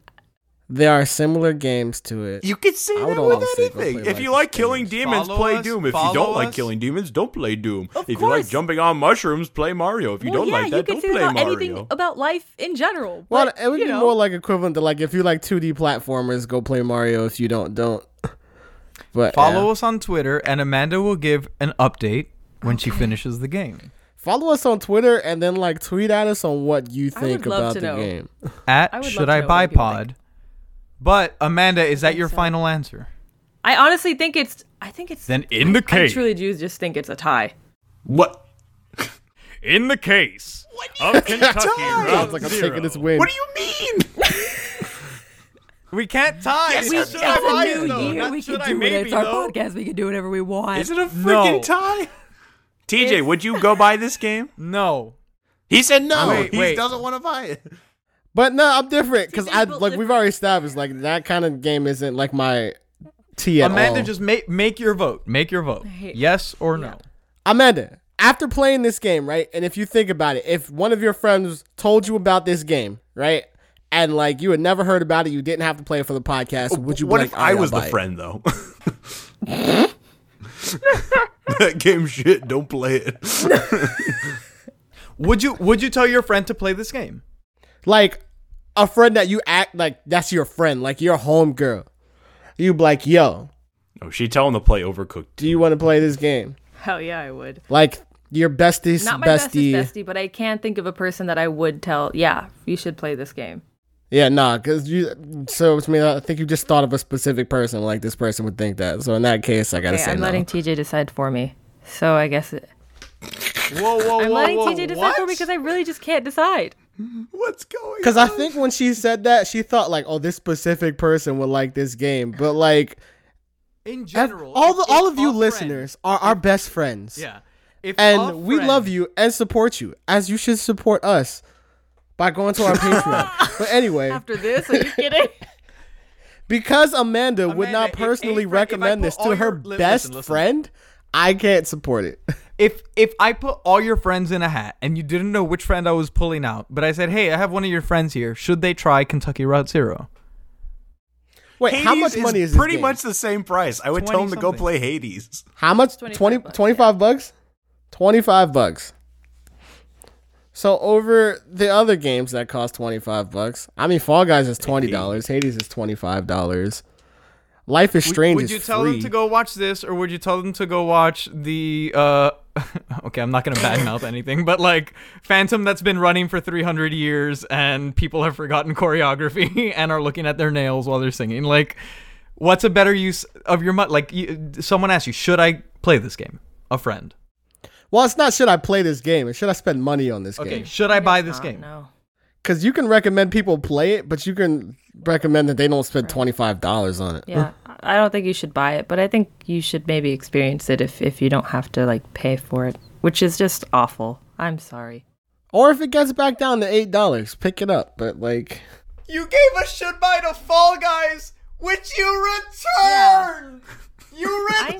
There are similar games to it. You could say I that with almost say go anything. play If you like like killing games. demons, Follow play us, Doom. If you follow don't like us. killing demons, don't play Doom. Of if you like course. jumping on mushrooms, play Mario. If you well, don't yeah, like you that, can don't say play about Mario. anything about life in general. well, but, it would you be know. more like equivalent to like if you like 2D platformers, go play Mario. If you don't, don't. But Follow yeah. us on Twitter, and Amanda will give an update when she finishes the game. follow us on Twitter and then like tweet at us on what you I would think love about to the know. game. At I would Should love to I know Buy people Pod? But Amanda, is that your so. final answer? I honestly think it's. I think it's. Then in the case, I case, truly do just think it's a tie. What? in the case of Kentucky Sounds like I'm taking this win. What do you mean? we can't tie. Yes, It's we just can. should I It's a new though, year. not We can I do it. It's our though. podcast. We can do whatever we want. Is it a freaking No. tie? TJ, would you go buy this game? No. He said no. Wait, he wait. doesn't want to buy it. But no, I'm different because I like if- we've already established like that kind of game isn't like my T at Amanda, all. just make make your vote. Make your vote. Yes or no. Amanda, after playing this game, right? And if you think about it, if one of your friends told you about this game, right? And like you had never heard about it, you didn't have to play it for the podcast. Oh, would you? be What like, if "All right, I was I'll the buy it." friend though? that game shit. Don't play it. Would you would you tell your friend to play this game? Like a friend that you act like that's your friend, like your home girl. You be like, yo, oh, she telling him to play Overcooked. do you want to play this game? Hell yeah, I would. Like your bestie's Not my bestie. bestest bestie, but I can't think of a person that I would tell. Yeah, you should play this game. Yeah, nah, because you. So to me, I think you just thought of a specific person. Like this person would think that. So in that case, I gotta Okay, say I'm no. letting TJ decide for me. So I guess it, Whoa, whoa, I'm whoa, letting whoa! TJ decide what? for me because I really just can't decide. Mm-hmm. What's going? Because I think when she said that, she thought like, oh, this specific person would like this game. But like, in general, all the all of you a friend- listeners are our best friends. yeah, if a and we friend- love you and support you as you should support us by going to our Patreon. But anyway, After this, are you kidding? because Amanda, would not personally friend- if recommend put this to her your- best listen, listen. friend, I can't support it. If if I put all your friends in a hat and you didn't know which friend I was pulling out, but I said, "Hey, I have one of your friends here. Should they try Kentucky Route Zero? Wait, how much money is this pretty game? much the same price. I would tell him to go 20 play Hades. How much? 25 20, bucks, 25 bucks? 25 bucks. So over the other games that cost 25 bucks. I mean Fall Guys is $20, Hades is $25. Life is Would- Strange Would, is you tell free. them to go watch this, or would you tell them to go watch the? uh Okay, I'm not gonna badmouth anything, but like Phantom that's been running for 300 years and people have forgotten choreography and are looking at their nails while they're singing. Like, what's a better use of your money? Like, you, someone asked you, should I play this game? A friend. Well, it's not should I play this game, it's should I spend money on this Okay, game. should I buy this Uh, game? No. Cuz you can recommend people play it, but you can recommend that they don't spend $25 on it. Yeah, I don't think you should buy it, but I think you should maybe experience it if if you don't have to like pay for it, which is just awful. I'm sorry. Or if it gets back down to $8, pick it up, but like You gave a should buy to Fall Guys, which you returned. You I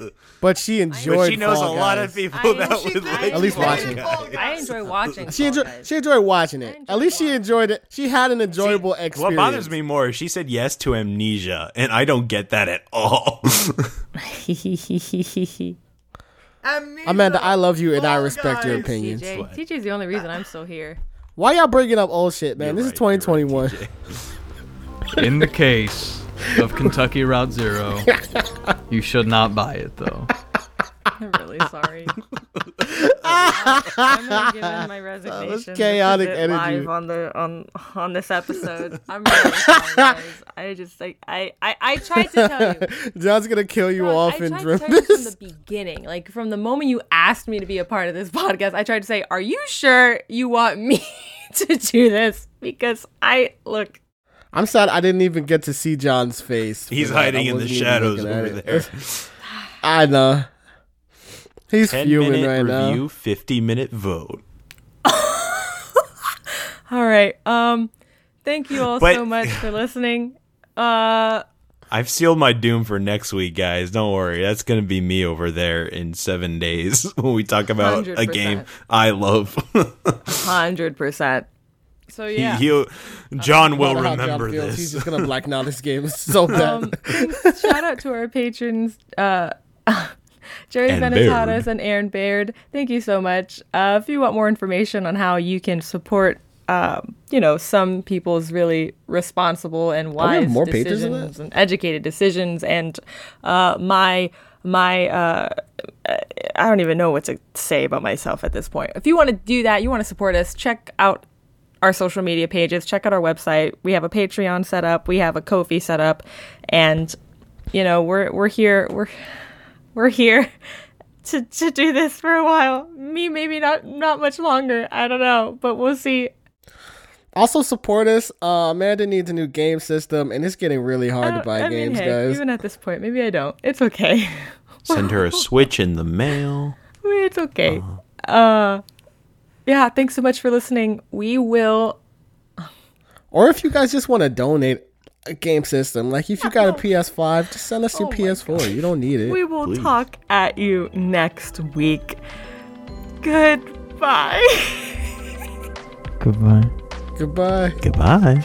know. but she enjoyed But she knows Fall a lot Guys. of people I- that would like At least Fall watching. Guys. I enjoy watching. She enjoyed she enjoyed watching it. enjoyed At least she enjoyed it. She had an enjoyable What experience. What bothers me more is she said yes to amnesia, and I don't get that at all. Amanda, I love you and I Fall respect your Guys. opinions. TJ, TJ's the only reason I'm still here. Why y'all bringing up old shit, man? You're this right, is you're right, 2021. In the case of Kentucky Route Zero, you should not buy it though. I'm really sorry. I'm gonna give in my resignation. This is chaotic energy. Live on the on on this episode. I'm really sorry, guys. I just like I, I I tried to tell you. John's gonna kill you Ron, off I in tried to tell you from the beginning, like from the moment you asked me to be a part of this podcast. I tried to say, "Are you sure you want me to do this?" Because I look. I'm sad I didn't even get to see John's face. He's hiding in the shadows over it. there. I know. He's Ten fuming right review, now. fifty minute vote. All right. Um. Thank you all But- so much for listening. Uh. I've sealed my doom for next week, guys. Don't worry. That's going to be me over there in seven days when we talk about a 100%. game I love. Hundred percent. So yeah. He'll, John will Wonder how John remember feels. He's just gonna black now. This game is so bad. Um, shout out to our patrons, uh, Jerry And Benetatis and Aaron Baird. Thank you so much. Uh, if you want more information on how you can support, um, you know, some people's really responsible and we wise have more patrons decisions and educated decisions, and uh, my my uh, I don't even know what to say about myself at this point. If you want to do that, you want to support us, check out our social media pages, check out our website. We have a Patreon set up, we have a Ko-fi set up, and you know, we're we're here we're we're here to to do this for a while. Me maybe not not much longer. I don't know, but we'll see. also support us. Uh, Amanda needs a new game system, and it's getting really hard to Uh, buy I mean, games, hey, guys. Even at this point, maybe I don't. It's okay. Send her a switch in the mail. it's okay. Uh-huh. Uh yeah, thanks so much for listening. We will Or if you guys just want to donate a game system, like if you got a PS5, just send us your Oh my PS4. You don't need it. we will Please. talk at you next week. Goodbye. Goodbye. Goodbye. Goodbye.